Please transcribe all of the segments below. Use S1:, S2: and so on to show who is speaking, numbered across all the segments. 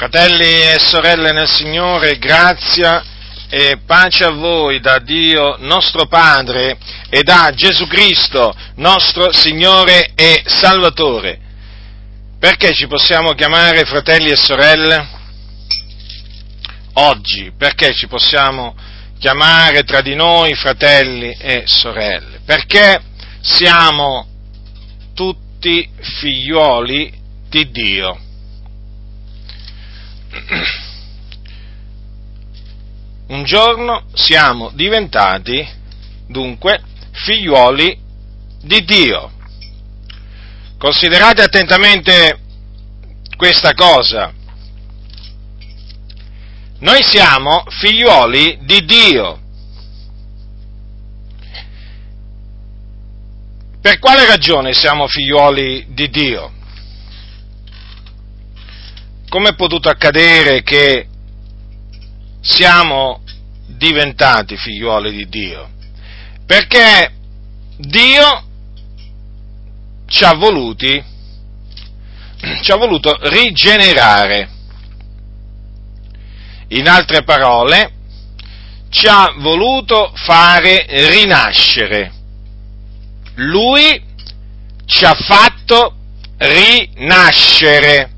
S1: Fratelli e sorelle nel Signore, grazia e pace a voi da Dio nostro Padre e da Gesù Cristo, nostro Signore e Salvatore. Perché ci possiamo chiamare fratelli e sorelle? Oggi, perché ci possiamo chiamare tra di noi fratelli e sorelle? Perché siamo tutti figliuoli di Dio un giorno siamo diventati dunque figliuoli di Dio. Considerate attentamente questa cosa. Noi siamo figliuoli di Dio. Per quale ragione siamo figliuoli di Dio? Come è potuto accadere che siamo diventati figliuoli di Dio? Perché Dio ci ha voluti, ci ha voluto rigenerare. In altre parole, ci ha voluto fare rinascere. Lui ci ha fatto rinascere.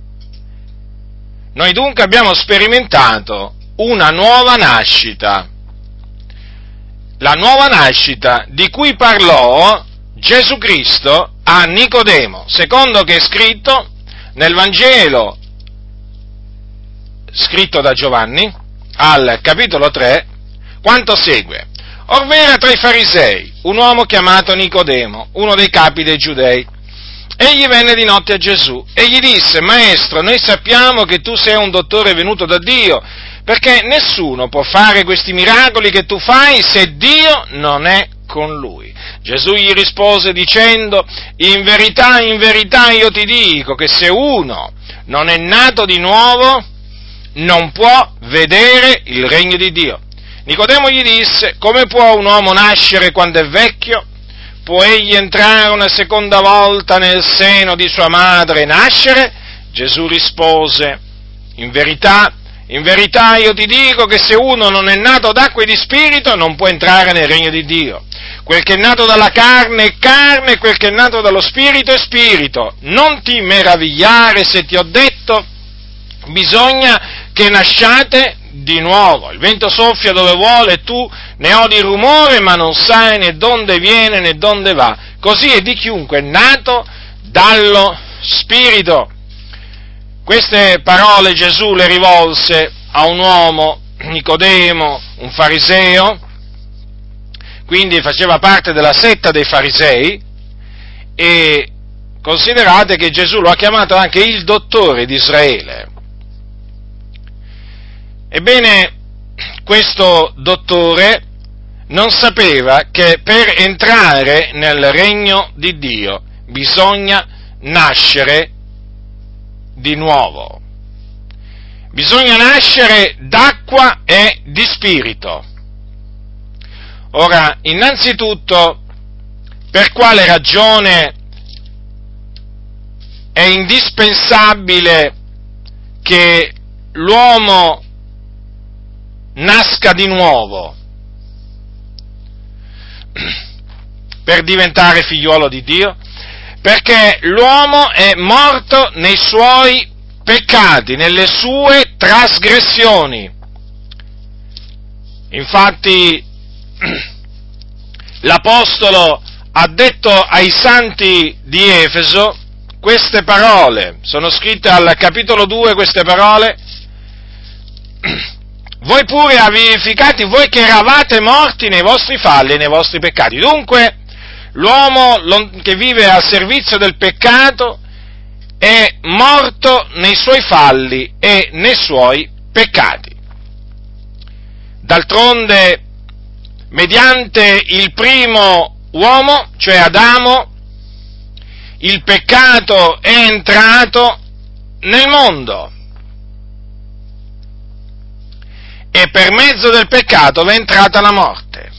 S1: Noi dunque abbiamo sperimentato una nuova nascita, la nuova nascita di cui parlò Gesù Cristo a Nicodemo, secondo che è scritto nel Vangelo scritto da Giovanni, al capitolo 3, quanto segue. Orvera tra i farisei un uomo chiamato Nicodemo, uno dei capi dei giudei Egli venne di notte a Gesù e gli disse, Maestro, noi sappiamo che tu sei un dottore venuto da Dio, perché nessuno può fare questi miracoli che tu fai se Dio non è con lui. Gesù gli rispose dicendo, in verità, in verità io ti dico che se uno non è nato di nuovo, non può vedere il regno di Dio. Nicodemo gli disse, come può un uomo nascere quando è vecchio? Può egli entrare una seconda volta nel seno di sua madre e nascere? Gesù rispose, in verità, in verità io ti dico che se uno non è nato d'acqua e di spirito non può entrare nel regno di Dio. Quel che è nato dalla carne è carne, quel che è nato dallo spirito è spirito. Non ti meravigliare se ti ho detto, bisogna che nasciate di nuovo. Il vento soffia dove vuole tu ne odi il rumore, ma non sai né dove viene né dove va. Così è di chiunque è nato dallo Spirito. Queste parole Gesù le rivolse a un uomo, Nicodemo, un fariseo, quindi faceva parte della setta dei farisei, e considerate che Gesù lo ha chiamato anche il dottore di Israele. Ebbene, questo dottore non sapeva che per entrare nel regno di Dio bisogna nascere di nuovo. Bisogna nascere d'acqua e di spirito. Ora, innanzitutto, per quale ragione è indispensabile che l'uomo nasca di nuovo per diventare figliuolo di Dio? Perché l'uomo è morto nei suoi peccati, nelle sue trasgressioni. Infatti l'Apostolo ha detto ai santi di Efeso queste parole, sono scritte al capitolo 2 queste parole, voi pure vivificati, voi che eravate morti nei vostri falli e nei vostri peccati. Dunque, l'uomo che vive al servizio del peccato è morto nei suoi falli e nei suoi peccati. D'altronde, mediante il primo uomo, cioè Adamo, il peccato è entrato nel mondo e per mezzo del peccato v'è entrata la morte.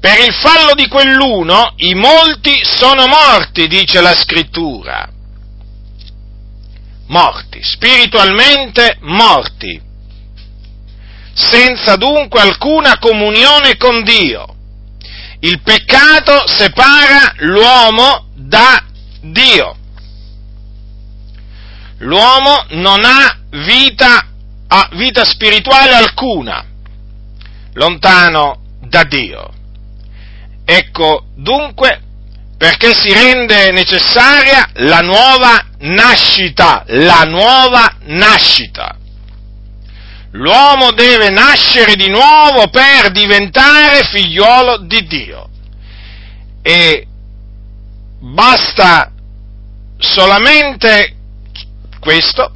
S1: Per il fallo di quell'uno i molti sono morti, dice la scrittura. morti, spiritualmente morti, senza dunque alcuna comunione con Dio. Il peccato separa l'uomo da Dio. L'uomo non ha vita, ha vita spirituale alcuna, lontano da Dio. Ecco dunque perché si rende necessaria la nuova nascita, la nuova nascita. L'uomo deve nascere di nuovo per diventare figliolo di Dio. E basta solamente questo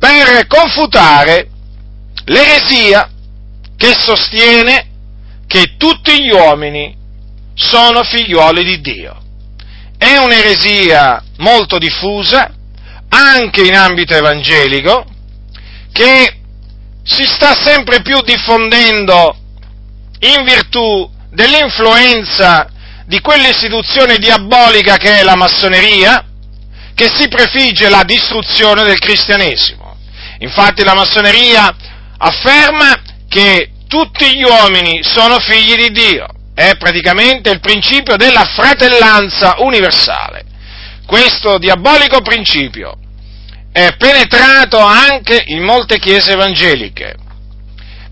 S1: per confutare l'eresia che sostiene che tutti gli uomini sono figlioli di Dio. È un'eresia molto diffusa, anche in ambito evangelico, che si sta sempre più diffondendo in virtù dell'influenza di quell'istituzione diabolica che è la massoneria, che si prefigge la distruzione del cristianesimo. Infatti la massoneria afferma che tutti gli uomini sono figli di Dio, è praticamente il principio della fratellanza universale. Questo diabolico principio è penetrato anche in molte chiese evangeliche,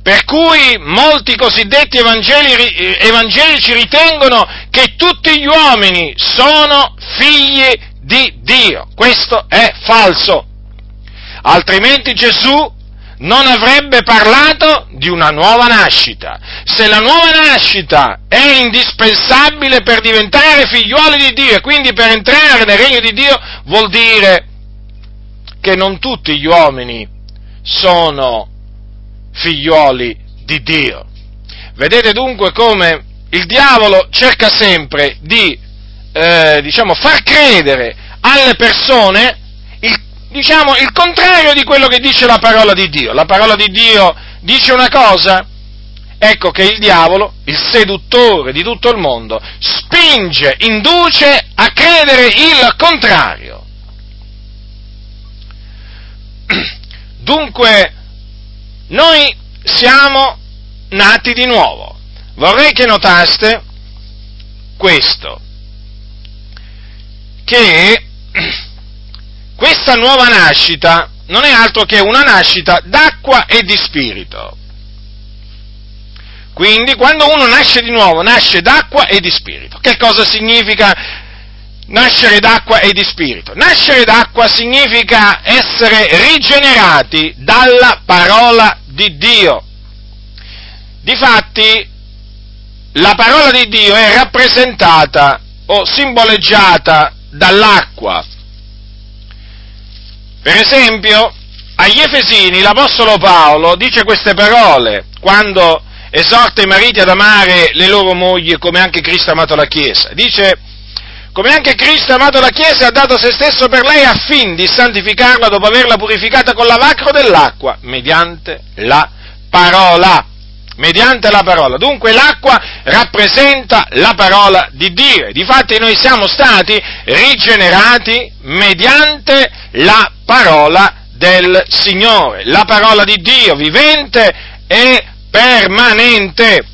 S1: per cui molti cosiddetti evangelici ritengono che tutti gli uomini sono figli di Dio. Questo è falso. Altrimenti Gesù non avrebbe parlato di una nuova nascita. Se la nuova nascita è indispensabile per diventare figliuoli di Dio e quindi per entrare nel regno di Dio, vuol dire che non tutti gli uomini sono figlioli di Dio. Vedete dunque come il diavolo cerca sempre di, eh, diciamo, far credere alle persone diciamo, il contrario di quello che dice la parola di Dio. La parola di Dio dice una cosa, ecco che il diavolo, il seduttore di tutto il mondo, spinge, induce a credere il contrario. Dunque, noi siamo nati di nuovo. Vorrei che notaste questo, che questa nuova nascita non è altro che una nascita d'acqua e di spirito. Quindi quando uno nasce di nuovo, nasce d'acqua e di spirito. Che cosa significa nascere d'acqua e di spirito? Nascere d'acqua significa essere rigenerati dalla parola di Dio. Difatti, la parola di Dio è rappresentata o simboleggiata dall'acqua. Per esempio, agli Efesini l'Apostolo Paolo dice queste parole quando esorta i mariti ad amare le loro mogli come anche Cristo ha amato la Chiesa. Dice, come anche Cristo ha amato la Chiesa e ha dato se stesso per lei affin di santificarla dopo averla purificata con lavacro dell'acqua, mediante la parola. Mediante la parola. Dunque l'acqua rappresenta la parola di Dio. Difatti noi siamo stati rigenerati mediante la parola del Signore, la parola di Dio vivente e permanente.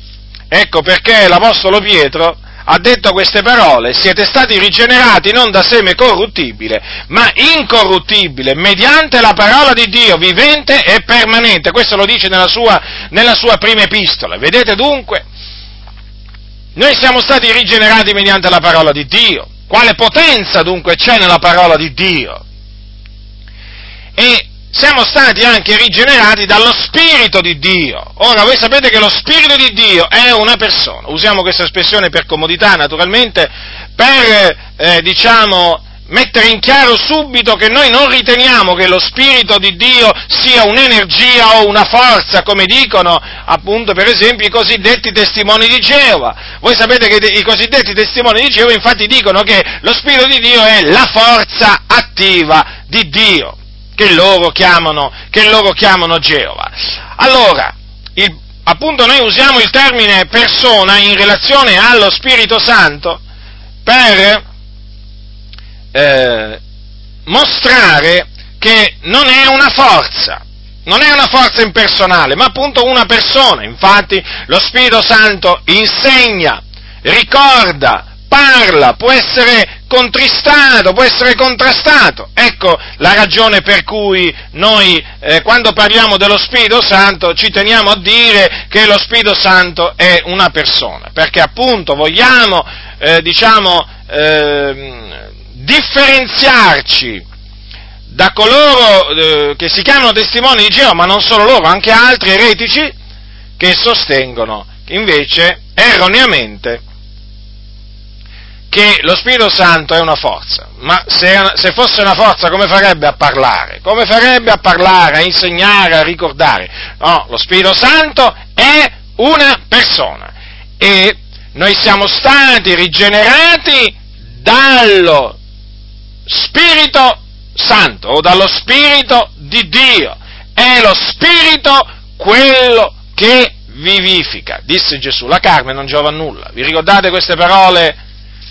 S1: Ecco perché l'Apostolo Pietro ha detto queste parole, siete stati rigenerati non da seme corruttibile, ma incorruttibile, mediante la parola di Dio, vivente e permanente. Questo lo dice nella sua, nella sua prima epistola. Vedete dunque? Noi siamo stati rigenerati mediante la parola di Dio. Quale potenza dunque c'è nella parola di Dio? E siamo stati anche rigenerati dallo Spirito di Dio. Ora, voi sapete che lo Spirito di Dio è una persona, usiamo questa espressione per comodità, naturalmente, per, eh, diciamo, mettere in chiaro subito che noi non riteniamo che lo Spirito di Dio sia un'energia o una forza, come dicono appunto per esempio i cosiddetti testimoni di Geova. Voi sapete che i cosiddetti testimoni di Geova infatti dicono che lo Spirito di Dio è la forza attiva di Dio che loro chiamano, che loro chiamano Geova. Allora, il, appunto noi usiamo il termine persona in relazione allo Spirito Santo per eh, mostrare che non è una forza, non è una forza impersonale, ma appunto una persona. Infatti lo Spirito Santo insegna, ricorda, parla, può essere contristato, può essere contrastato. Ecco la ragione per cui noi, eh, quando parliamo dello Spirito Santo, ci teniamo a dire che lo Spirito Santo è una persona, perché appunto vogliamo, eh, diciamo, eh, differenziarci da coloro eh, che si chiamano testimoni di Geova, ma non solo loro, anche altri eretici che sostengono invece erroneamente che lo Spirito Santo è una forza, ma se, se, fosse una forza come farebbe a parlare? Come farebbe a parlare, a insegnare, a ricordare? No, lo Spirito Santo è una persona e noi siamo stati rigenerati dallo Spirito Santo o dallo Spirito di Dio. È lo Spirito quello che vivifica, disse Gesù. La carne non giova a nulla. Vi ricordate queste parole,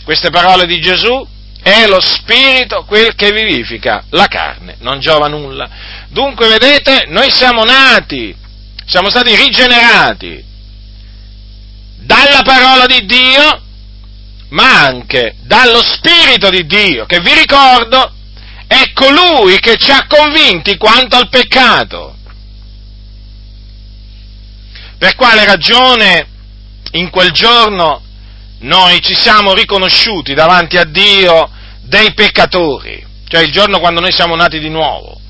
S1: queste parole di Gesù? È lo Spirito quel che vivifica, la carne non giova nulla. Dunque, vedete, noi siamo nati, siamo stati rigenerati dalla parola di Dio, ma anche dallo Spirito di Dio, che vi ricordo è colui che ci ha convinti quanto al peccato. Per quale ragione in quel giorno noi ci siamo riconosciuti davanti a Dio dei peccatori, cioè il giorno quando noi siamo nati di nuovo.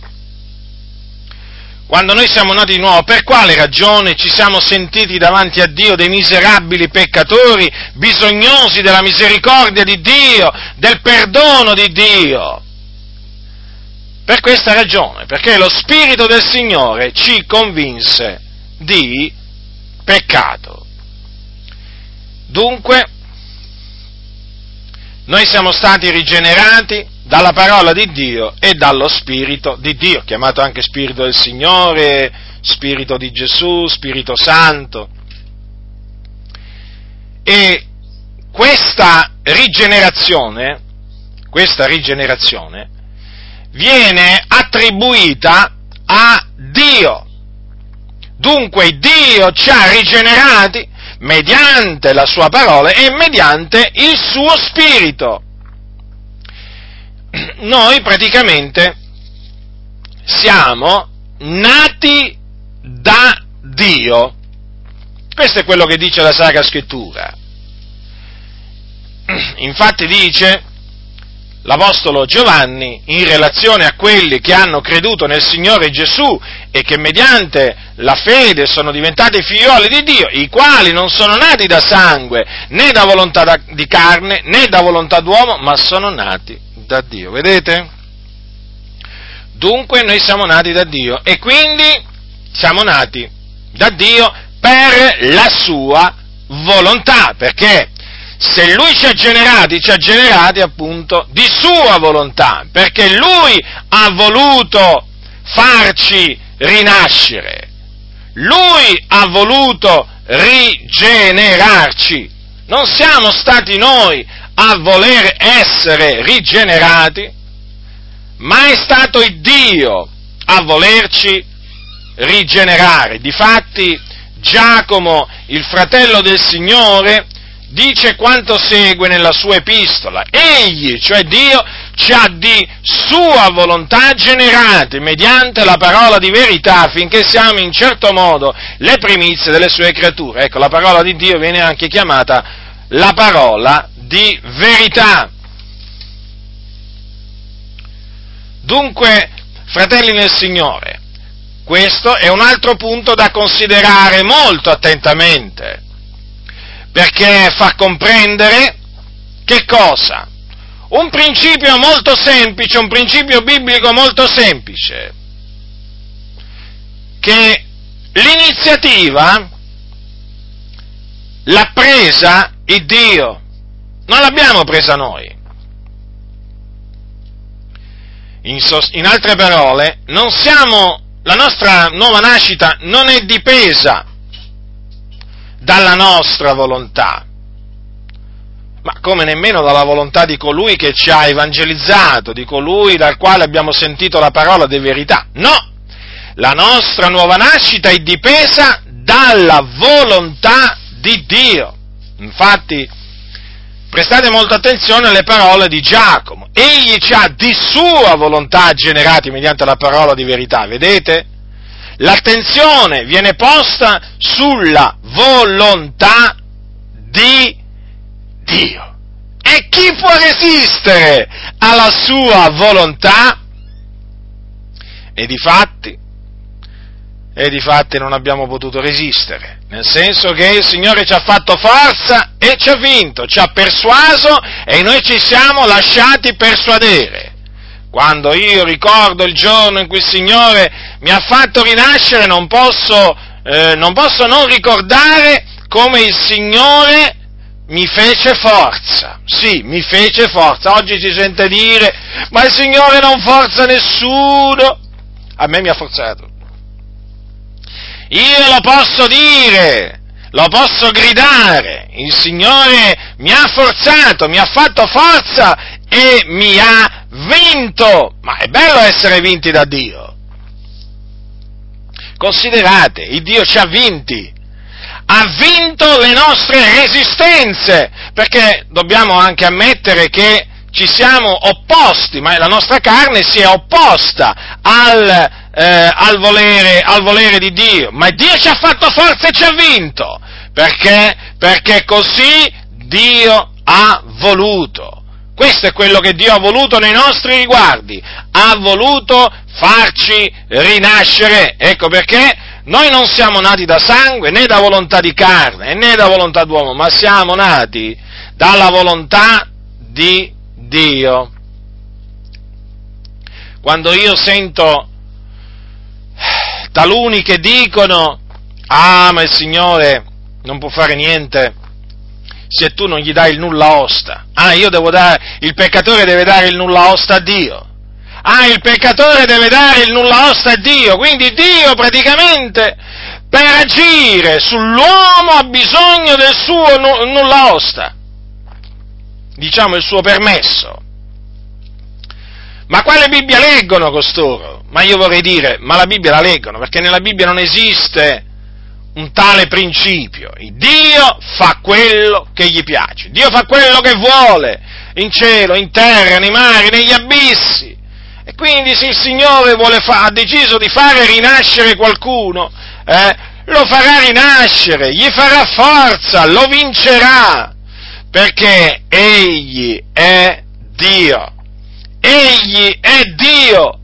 S1: Quando noi siamo nati di nuovo, per quale ragione ci siamo sentiti davanti a Dio dei miserabili peccatori, bisognosi della misericordia di Dio, del perdono di Dio? Per questa ragione, perché lo Spirito del Signore ci convinse di peccato. Dunque, noi siamo stati rigenerati dalla parola di Dio e dallo Spirito di Dio, chiamato anche Spirito del Signore, Spirito di Gesù, Spirito Santo. E questa rigenerazione, questa rigenerazione viene attribuita a Dio. Dunque Dio ci ha rigenerati mediante la sua parola e mediante il suo spirito. Noi praticamente siamo nati da Dio. Questo è quello che dice la Sacra Scrittura. Infatti dice l'Apostolo Giovanni in relazione a quelli che hanno creduto nel Signore Gesù e che mediante la fede sono diventati figlioli di Dio, i quali non sono nati da sangue, né da volontà di carne, né da volontà d'uomo, ma sono nati da Dio. Vedete? Dunque noi siamo nati da Dio e quindi siamo nati da Dio per la sua volontà, perché se lui ci ha generati, ci ha generati appunto di sua volontà, perché lui ha voluto farci rinascere, lui ha voluto rigenerarci, non siamo stati noi a voler essere rigenerati, ma è stato il Dio a volerci rigenerare. Difatti Giacomo, il fratello del Signore, dice quanto segue nella sua epistola. Egli, cioè Dio, ci ha di sua volontà generati mediante la parola di verità affinché siamo in certo modo le primizie delle sue creature. Ecco, la parola di Dio viene anche chiamata la parola di verità. Dunque, fratelli nel Signore, questo è un altro punto da considerare molto attentamente perché fa comprendere che cosa? Un principio molto semplice, un principio biblico molto semplice, che l'iniziativa l'ha presa il Dio, non l'abbiamo presa noi. In, sos- in altre parole, siamo, la nostra nuova nascita non è dipesa dalla nostra volontà, ma come nemmeno dalla volontà di colui che ci ha evangelizzato, di colui dal quale abbiamo sentito la parola di verità. No! La nostra nuova nascita è dipesa dalla volontà di Dio. Infatti, prestate molta attenzione alle parole di Giacomo. Egli ci ha di sua volontà generati mediante la parola di verità, vedete? L'attenzione viene posta sulla volontà di Dio. E chi può resistere alla sua volontà? E di fatti, e di fatti non abbiamo potuto resistere, nel senso che il Signore ci ha fatto forza e ci ha vinto, ci ha persuaso e noi ci siamo lasciati persuadere. Quando io ricordo il giorno in cui il Signore mi ha fatto rinascere, non posso, eh, non, posso non ricordare come il Signore mi fece forza, sì, mi fece forza. Oggi si sente dire, ma il Signore non forza nessuno. A me mi ha forzato. Io lo posso dire, lo posso gridare. Il Signore mi ha forzato, mi ha fatto forza e mi ha vinto. Ma è bello essere vinti da Dio. Considerate, il Dio ci ha vinti ha vinto le nostre resistenze, perché dobbiamo anche ammettere che ci siamo opposti, ma la nostra carne si è opposta al, eh, al, volere, al volere di Dio, ma Dio ci ha fatto forza e ci ha vinto, perché? Perché così Dio ha voluto. Questo è quello che Dio ha voluto nei nostri riguardi, ha voluto farci rinascere. Ecco perché noi non siamo nati da sangue né da volontà di carne né da volontà d'uomo, ma siamo nati dalla volontà di Dio. Quando io sento taluni che dicono, ah ma il Signore non può fare niente se tu non gli dai il nulla osta, ah io devo dare, il peccatore deve dare il nulla osta a Dio, Ah, il peccatore deve dare il nulla osta a Dio, quindi Dio praticamente per agire sull'uomo ha bisogno del suo nulla osta, diciamo il suo permesso. Ma quale Bibbia leggono costoro? Ma io vorrei dire, ma la Bibbia la leggono, perché nella Bibbia non esiste un tale principio. Dio fa quello che gli piace, Dio fa quello che vuole, in cielo, in terra, nei mari, negli abissi. E quindi se il Signore fa, ha deciso di fare rinascere qualcuno, eh, lo farà rinascere, gli farà forza, lo vincerà, perché Egli è Dio. Egli è Dio.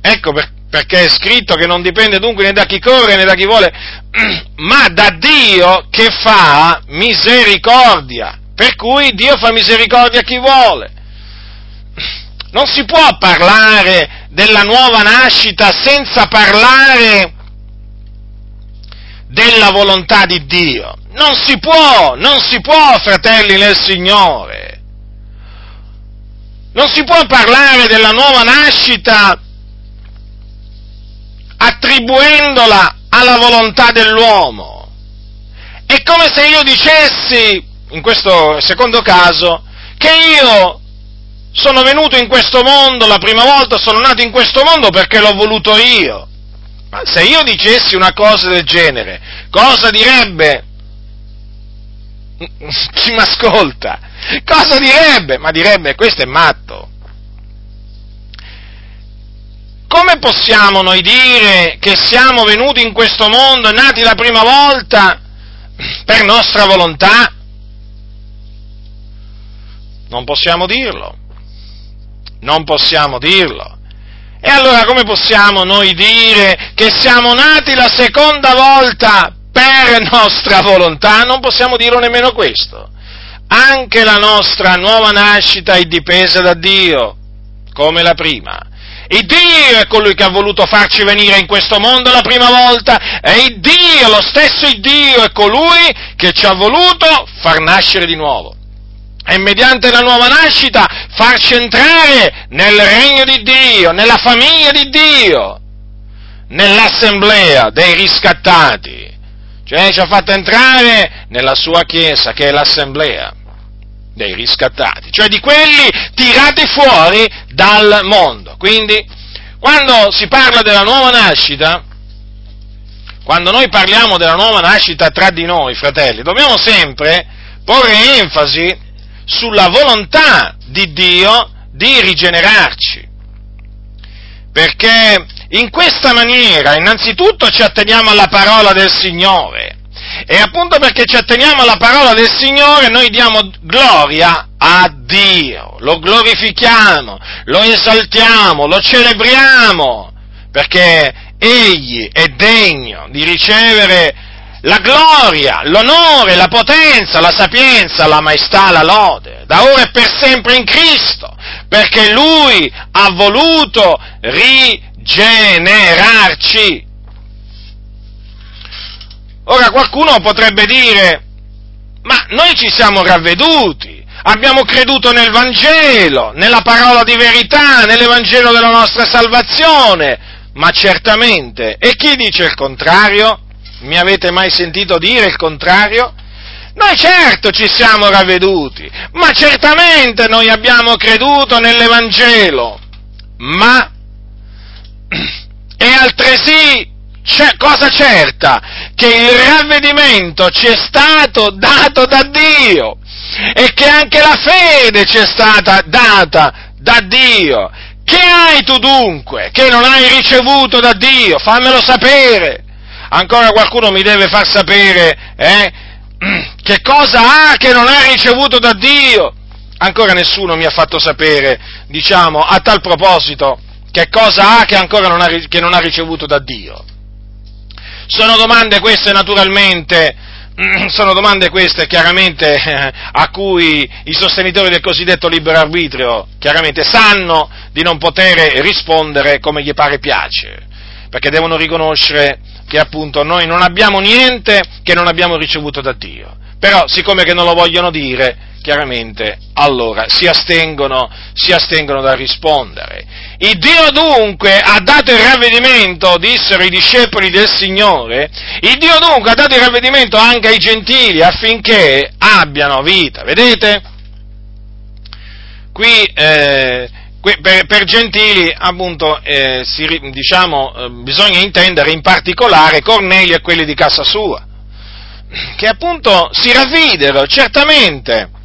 S1: Ecco per, perché è scritto che non dipende dunque né da chi corre né da chi vuole, ma da Dio che fa misericordia. Per cui Dio fa misericordia a chi vuole. Non si può parlare della nuova nascita senza parlare della volontà di Dio. Non si può, non si può, fratelli nel Signore. Non si può parlare della nuova nascita attribuendola alla volontà dell'uomo. È come se io dicessi, in questo secondo caso, che io sono venuto in questo mondo, la prima volta sono nato in questo mondo perché l'ho voluto io. Ma se io dicessi una cosa del genere, cosa direbbe? Chi mi ascolta? Cosa direbbe? Ma direbbe, questo è matto. Come possiamo noi dire che siamo venuti in questo mondo, nati la prima volta, per nostra volontà? Non possiamo dirlo non possiamo dirlo. E allora come possiamo noi dire che siamo nati la seconda volta per nostra volontà? Non possiamo dirlo nemmeno questo. Anche la nostra nuova nascita è dipesa da Dio, come la prima. Il Dio è colui che ha voluto farci venire in questo mondo la prima volta. E il Dio, lo stesso Dio è colui che ci ha voluto far nascere di nuovo. E mediante la nuova nascita farci entrare nel regno di Dio, nella famiglia di Dio, nell'assemblea dei riscattati, cioè ci ha fatto entrare nella sua chiesa che è l'assemblea dei riscattati, cioè di quelli tirati fuori dal mondo. Quindi, quando si parla della nuova nascita, quando noi parliamo della nuova nascita tra di noi, fratelli, dobbiamo sempre porre enfasi sulla volontà di Dio di rigenerarci. Perché in questa maniera innanzitutto ci atteniamo alla parola del Signore e appunto perché ci atteniamo alla parola del Signore noi diamo gloria a Dio, lo glorifichiamo, lo esaltiamo, lo celebriamo, perché Egli è degno di ricevere la gloria, l'onore, la potenza, la sapienza, la maestà, la lode, da ora e per sempre in Cristo, perché Lui ha voluto rigenerarci. Ora qualcuno potrebbe dire, ma noi ci siamo ravveduti, abbiamo creduto nel Vangelo, nella parola di verità, nell'Evangelo della nostra salvazione, ma certamente, e chi dice il contrario? Mi avete mai sentito dire il contrario? Noi certo ci siamo ravveduti, ma certamente noi abbiamo creduto nell'Evangelo, ma è altresì cosa certa che il ravvedimento ci è stato dato da Dio e che anche la fede ci è stata data da Dio. Che hai tu dunque che non hai ricevuto da Dio? Fammelo sapere. Ancora qualcuno mi deve far sapere eh, che cosa ha che non ha ricevuto da Dio. Ancora nessuno mi ha fatto sapere, diciamo, a tal proposito, che cosa ha che ancora non ha, che non ha ricevuto da Dio. Sono domande queste naturalmente sono domande queste chiaramente a cui i sostenitori del cosiddetto libero arbitrio chiaramente sanno di non poter rispondere come gli pare piace, perché devono riconoscere che appunto noi non abbiamo niente che non abbiamo ricevuto da Dio. Però, siccome che non lo vogliono dire, chiaramente allora si astengono, si astengono da rispondere. Il Dio dunque ha dato il ravvedimento, dissero i discepoli del Signore, il Dio dunque ha dato il ravvedimento anche ai gentili affinché abbiano vita. Vedete? Qui eh, per, per, gentili, appunto, eh, si, diciamo, eh, bisogna intendere in particolare Cornelio e quelli di casa sua, che appunto si ravvidero, certamente,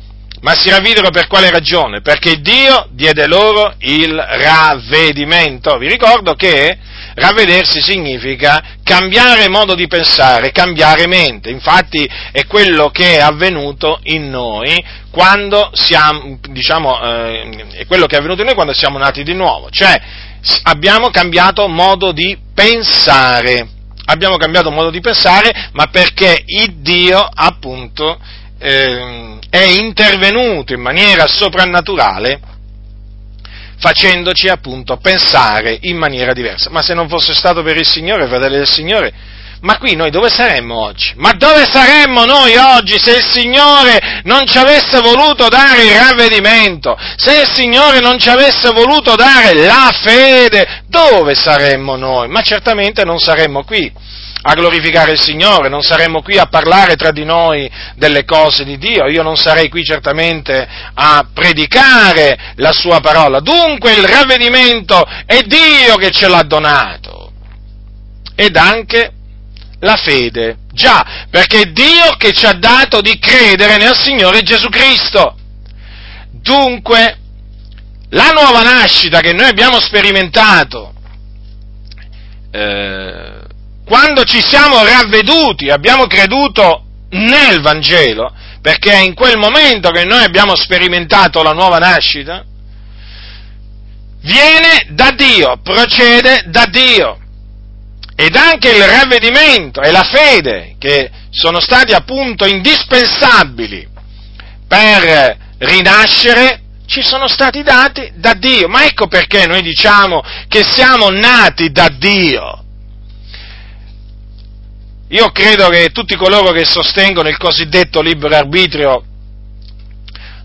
S1: ma si ravvidero per quale ragione? Perché Dio diede loro il ravvedimento. Vi ricordo che ravvedersi significa cambiare modo di pensare, cambiare mente. Infatti è quello che è avvenuto in noi quando siamo, diciamo, eh, è quello che è avvenuto in noi quando siamo nati di nuovo. Cioè abbiamo cambiato modo di pensare. Abbiamo cambiato modo di pensare, ma perché il Dio appunto eh, è intervenuto in maniera soprannaturale facendoci appunto pensare in maniera diversa. Ma se non fosse stato per il Signore, fratelli del Signore, ma qui noi dove saremmo oggi? Ma dove saremmo noi oggi se il Signore non ci avesse voluto dare il ravvedimento? Se il Signore non ci avesse voluto dare la fede, dove saremmo noi? Ma certamente non saremmo qui a glorificare il Signore, non saremmo qui a parlare tra di noi delle cose di Dio, io non sarei qui certamente a predicare la sua parola. Dunque il ravvedimento è Dio che ce l'ha donato ed anche la fede. Già, perché è Dio che ci ha dato di credere nel Signore Gesù Cristo. Dunque, la nuova nascita che noi abbiamo sperimentato, eh, quando ci siamo ravveduti, abbiamo creduto nel Vangelo, perché è in quel momento che noi abbiamo sperimentato la nuova nascita, viene da Dio, procede da Dio. Ed anche il ravvedimento e la fede, che sono stati appunto indispensabili per rinascere, ci sono stati dati da Dio. Ma ecco perché noi diciamo che siamo nati da Dio. Io credo che tutti coloro che sostengono il cosiddetto libero arbitrio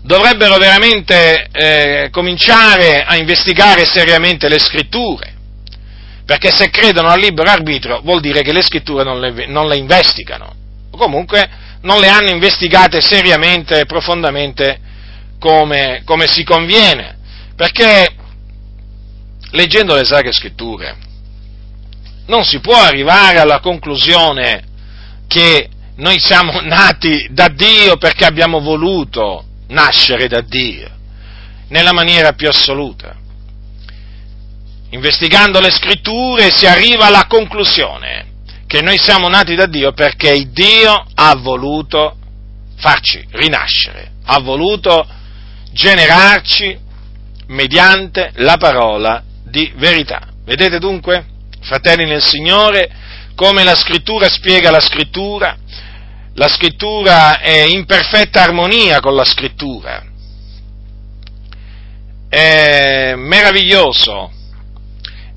S1: dovrebbero veramente eh, cominciare a investigare seriamente le scritture, perché se credono al libero arbitrio vuol dire che le scritture non le, non le investigano. comunque non le hanno investigate seriamente e profondamente come, come si conviene, perché leggendo le Sacre Scritture non si può arrivare alla conclusione che noi siamo nati da Dio perché abbiamo voluto nascere da Dio, nella maniera più assoluta. Investigando le scritture si arriva alla conclusione che noi siamo nati da Dio perché Dio ha voluto farci rinascere, ha voluto generarci mediante la parola di verità. Vedete dunque, fratelli nel Signore, come la scrittura spiega la scrittura? La scrittura è in perfetta armonia con la scrittura. È meraviglioso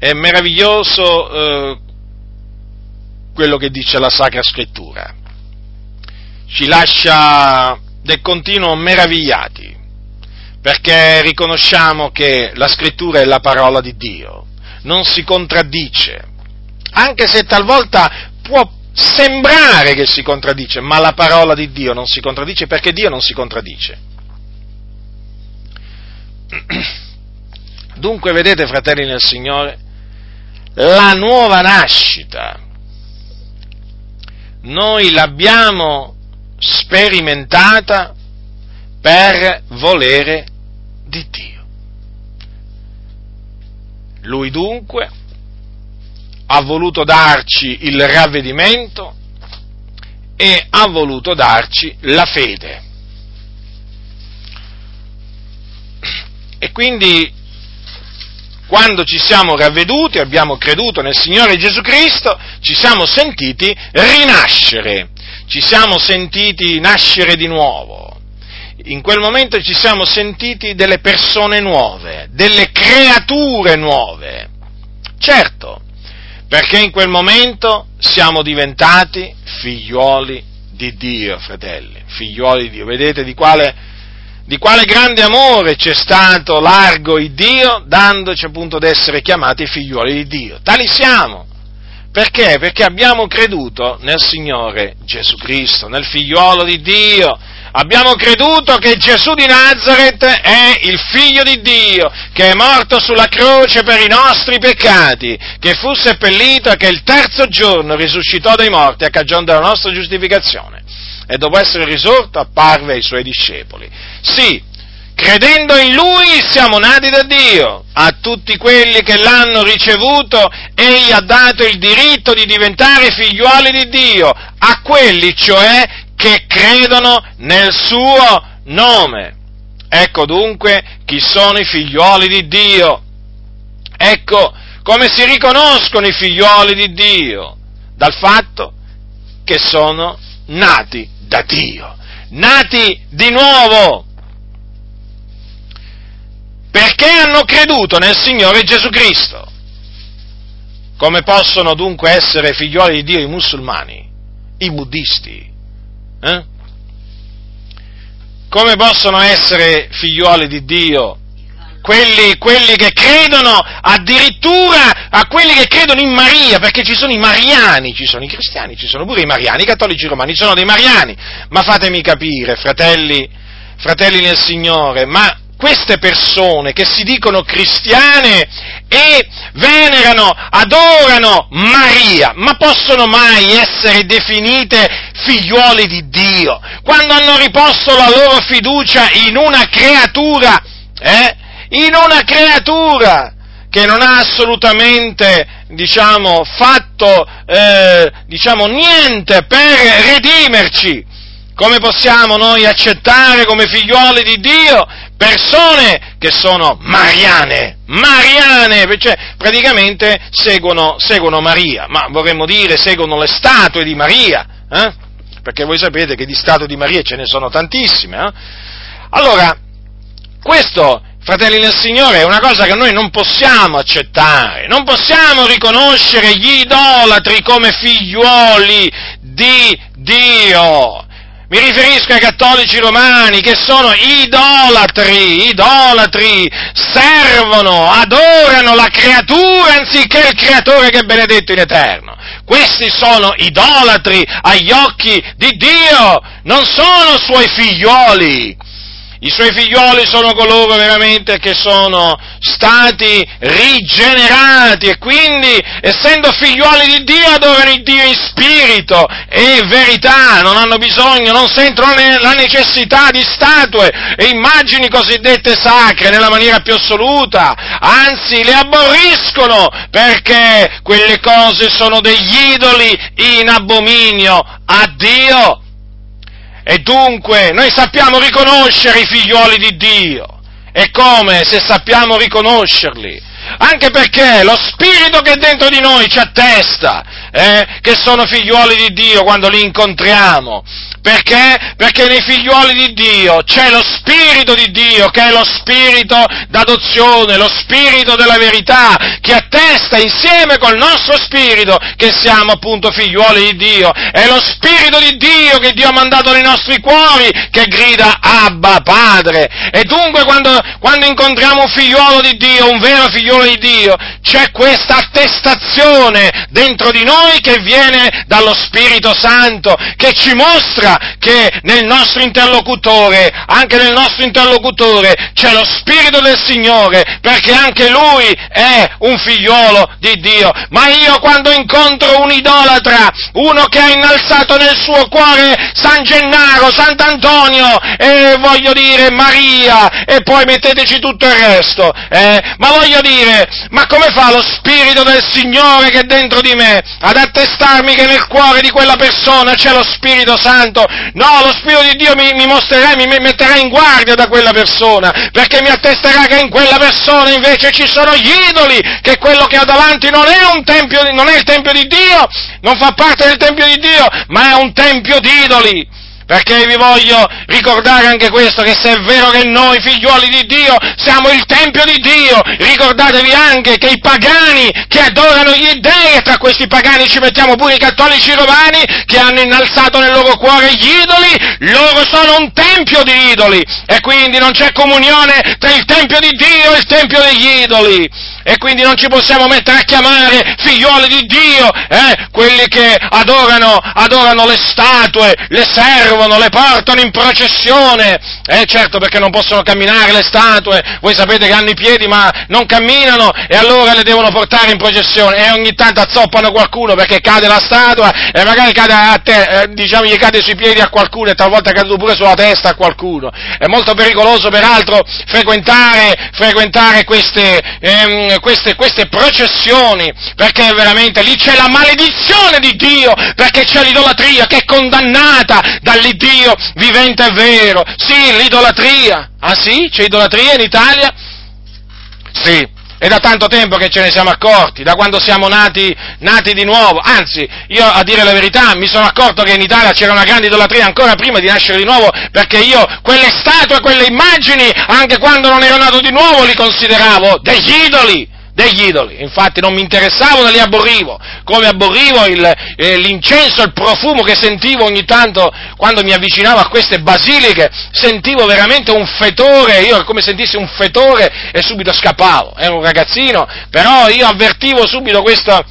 S1: è meraviglioso eh, quello che dice la Sacra Scrittura. Ci lascia del continuo meravigliati, perché riconosciamo che la Scrittura è la parola di Dio, non si contraddice, anche se talvolta può sembrare che si contraddice, ma la parola di Dio non si contraddice perché Dio non si contraddice. Dunque, vedete, fratelli nel Signore, la nuova nascita. Noi l'abbiamo sperimentata per volere di Dio. Lui dunque ha voluto darci il ravvedimento e ha voluto darci la fede. E quindi quando ci siamo ravveduti, abbiamo creduto nel Signore Gesù Cristo, ci siamo sentiti rinascere, ci siamo sentiti nascere di nuovo. In quel momento ci siamo sentiti delle persone nuove, delle creature nuove. Certo, perché in quel momento siamo diventati figliuoli di Dio, fratelli, figliuoli di Dio. Vedete di quale di quale grande amore ci è stato largo il Dio, dandoci appunto ad essere chiamati figliuoli di Dio. Tali siamo. Perché? Perché abbiamo creduto nel Signore Gesù Cristo, nel figliuolo di Dio. Abbiamo creduto che Gesù di Nazareth è il figlio di Dio, che è morto sulla croce per i nostri peccati, che fu seppellito e che il terzo giorno risuscitò dai morti a cagione della nostra giustificazione e dopo essere risorto apparve ai suoi discepoli. Sì, credendo in lui siamo nati da Dio. A tutti quelli che l'hanno ricevuto, egli ha dato il diritto di diventare figliuoli di Dio, a quelli cioè che credono nel suo nome. Ecco dunque chi sono i figliuoli di Dio. Ecco come si riconoscono i figliuoli di Dio, dal fatto che sono nati da Dio, nati di nuovo, perché hanno creduto nel Signore Gesù Cristo. Come possono dunque essere figlioli di Dio i musulmani, i buddisti? Eh? Come possono essere figlioli di Dio quelli, quelli, che credono addirittura a quelli che credono in Maria, perché ci sono i mariani, ci sono i cristiani, ci sono pure i mariani, i cattolici romani, sono dei mariani. Ma fatemi capire, fratelli, fratelli nel Signore, ma queste persone che si dicono cristiane e venerano, adorano Maria, ma possono mai essere definite figliuoli di Dio, quando hanno riposto la loro fiducia in una creatura, eh, in una creatura che non ha assolutamente, diciamo, fatto, eh, diciamo, niente per redimerci. Come possiamo noi accettare come figliuoli di Dio persone che sono mariane, mariane, cioè praticamente seguono, seguono Maria, ma vorremmo dire seguono le statue di Maria, eh? perché voi sapete che di statue di Maria ce ne sono tantissime. Eh? Allora, questo fratelli nel Signore, è una cosa che noi non possiamo accettare, non possiamo riconoscere gli idolatri come figliuoli di Dio. Mi riferisco ai cattolici romani che sono idolatri, idolatri, servono, adorano la creatura anziché il creatore che è benedetto in eterno. Questi sono idolatri agli occhi di Dio, non sono suoi figlioli. I suoi figlioli sono coloro veramente che sono stati rigenerati e quindi, essendo figlioli di Dio, adorano il Dio in spirito e verità, non hanno bisogno, non sentono la necessità di statue e immagini cosiddette sacre nella maniera più assoluta, anzi le aborriscono perché quelle cose sono degli idoli in abominio a Dio. E dunque noi sappiamo riconoscere i figlioli di Dio. E come se sappiamo riconoscerli? Anche perché lo spirito che è dentro di noi ci attesta eh, che sono figlioli di Dio quando li incontriamo. Perché? Perché nei figlioli di Dio c'è lo Spirito di Dio, che è lo Spirito d'adozione, lo Spirito della verità, che attesta insieme col nostro Spirito che siamo appunto figlioli di Dio. È lo Spirito di Dio che Dio ha mandato nei nostri cuori che grida Abba, Padre. E dunque quando, quando incontriamo un figliuolo di Dio, un vero figliolo di Dio, c'è questa attestazione dentro di noi che viene dallo Spirito Santo, che ci mostra che nel nostro interlocutore, anche nel nostro interlocutore, c'è lo Spirito del Signore, perché anche Lui è un figliolo di Dio. Ma io quando incontro un idolatra, uno che ha innalzato nel suo cuore San Gennaro, Sant'Antonio, e voglio dire Maria, e poi metteteci tutto il resto, eh? ma voglio dire, ma come fa lo Spirito del Signore che è dentro di me ad attestarmi che nel cuore di quella persona c'è lo Spirito Santo? no, lo Spirito di Dio mi, mi mostrerà, mi metterà in guardia da quella persona, perché mi attesterà che in quella persona invece ci sono gli idoli, che quello che ha davanti non è un tempio, non è il Tempio di Dio, non fa parte del Tempio di Dio, ma è un Tempio di idoli. Perché vi voglio ricordare anche questo, che se è vero che noi, figliuoli di Dio, siamo il Tempio di Dio, ricordatevi anche che i pagani che adorano gli dei, e tra questi pagani ci mettiamo pure i cattolici romani, che hanno innalzato nel loro cuore gli idoli, loro sono un Tempio di idoli, e quindi non c'è comunione tra il Tempio di Dio e il Tempio degli idoli e quindi non ci possiamo mettere a chiamare figlioli di Dio, eh, quelli che adorano, adorano, le statue, le servono, le portano in processione, eh, certo perché non possono camminare le statue, voi sapete che hanno i piedi ma non camminano e allora le devono portare in processione. E ogni tanto azzoppano qualcuno perché cade la statua e magari cade a te, eh, diciamo gli cade sui piedi a qualcuno e talvolta è caduto pure sulla testa a qualcuno. È molto pericoloso peraltro frequentare, frequentare queste, ehm, queste, queste processioni, perché veramente lì c'è la maledizione di Dio, perché c'è l'idolatria che è condannata dall'Iddio vivente e vero. Sì, l'idolatria. Ah sì? C'è idolatria in Italia? Sì, è da tanto tempo che ce ne siamo accorti, da quando siamo nati, nati, di nuovo. Anzi, io a dire la verità mi sono accorto che in Italia c'era una grande idolatria ancora prima di nascere di nuovo, perché io quelle statue, quelle immagini, anche quando non ero nato di nuovo, li consideravo degli idoli degli idoli, infatti non mi interessavano, li aborrivo, come aborrivo il, eh, l'incenso, il profumo che sentivo ogni tanto quando mi avvicinavo a queste basiliche, sentivo veramente un fetore, io come sentissi un fetore e subito scappavo, ero un ragazzino, però io avvertivo subito questo,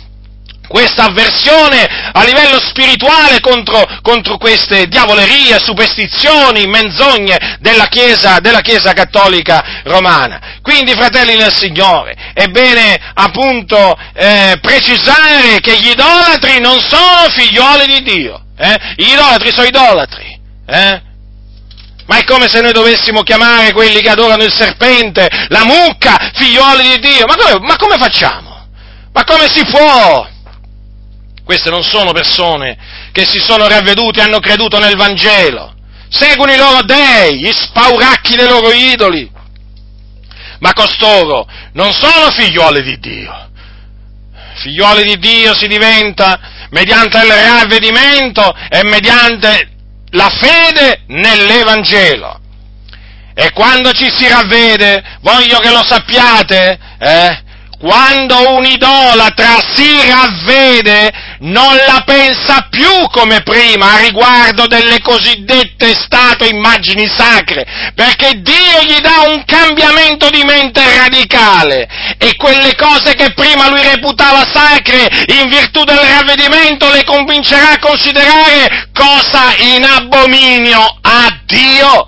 S1: questa avversione a livello spirituale contro, contro, queste diavolerie, superstizioni, menzogne della Chiesa, della Chiesa cattolica romana. Quindi, fratelli del Signore, è bene appunto eh, precisare che gli idolatri non sono figlioli di Dio. Eh? Gli idolatri sono idolatri. Eh? Ma è come se noi dovessimo chiamare quelli che adorano il serpente, la mucca, figlioli di Dio. Ma come, ma come facciamo? Ma come si può? Queste non sono persone che si sono ravveduti e hanno creduto nel Vangelo. Seguono i loro dei, gli spauracchi dei loro idoli. Ma costoro non sono figlioli di Dio. Figlioli di Dio si diventa mediante il ravvedimento e mediante la fede nell'Evangelo. E quando ci si ravvede, voglio che lo sappiate, eh, quando un idolatra si ravvede, non la pensa più come prima a riguardo delle cosiddette statue immagini sacre, perché Dio gli dà un cambiamento di mente radicale e quelle cose che prima lui reputava sacre in virtù del ravvedimento le convincerà a considerare cosa in abominio a Dio.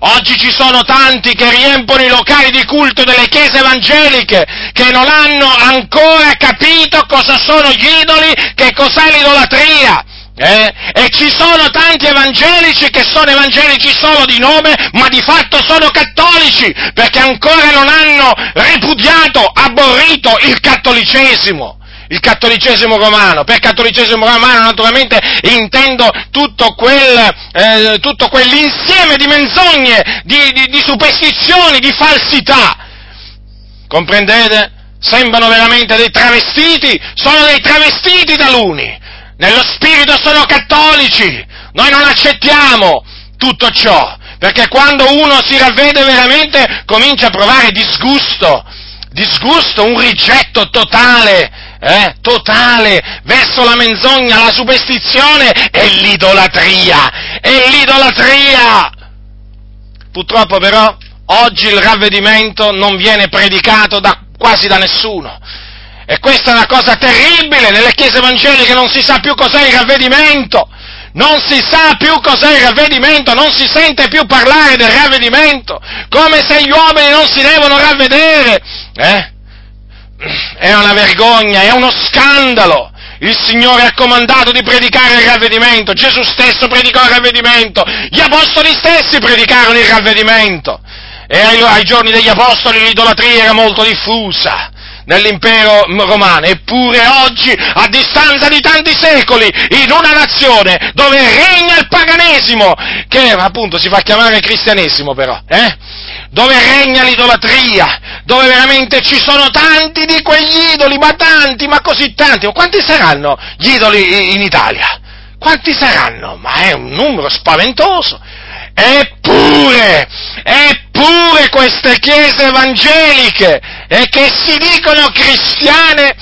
S1: Oggi ci sono tanti che riempono i locali di culto delle chiese evangeliche che non hanno ancora capito cosa sono gli idoli, che cos'è l'idolatria. Eh? E ci sono tanti evangelici che sono evangelici solo di nome, ma di fatto sono cattolici, perché ancora non hanno ripudiato, aborrito il cattolicesimo il cattolicesimo romano. Per cattolicesimo romano naturalmente intendo tutto, quel, eh, tutto quell'insieme di menzogne, di, di, di superstizioni, di falsità. Comprendete? Sembrano veramente dei travestiti, sono dei travestiti taluni. Nello spirito sono cattolici. Noi non accettiamo tutto ciò, perché quando uno si ravvede veramente comincia a provare disgusto, disgusto, un rigetto totale eh, totale verso la menzogna, la superstizione e l'idolatria. E l'idolatria! Purtroppo però oggi il ravvedimento non viene predicato da, quasi da nessuno. E questa è una cosa terribile, nelle chiese evangeliche non si sa più cos'è il ravvedimento, non si sa più cos'è il ravvedimento, non si sente più parlare del ravvedimento, come se gli uomini non si devono ravvedere. Eh? È una vergogna, è uno scandalo. Il Signore ha comandato di predicare il ravvedimento, Gesù stesso predicò il ravvedimento, gli apostoli stessi predicarono il ravvedimento. E ai, ai giorni degli apostoli l'idolatria era molto diffusa nell'impero romano, eppure oggi, a distanza di tanti secoli, in una nazione dove regna il paganesimo, che appunto si fa chiamare cristianesimo però, eh? dove regna l'idolatria, dove veramente ci sono tanti di quegli idoli, ma tanti, ma così tanti, ma quanti saranno gli idoli in Italia? Quanti saranno? Ma è un numero spaventoso. Eppure, eppure queste chiese evangeliche, eh, che si dicono cristiane,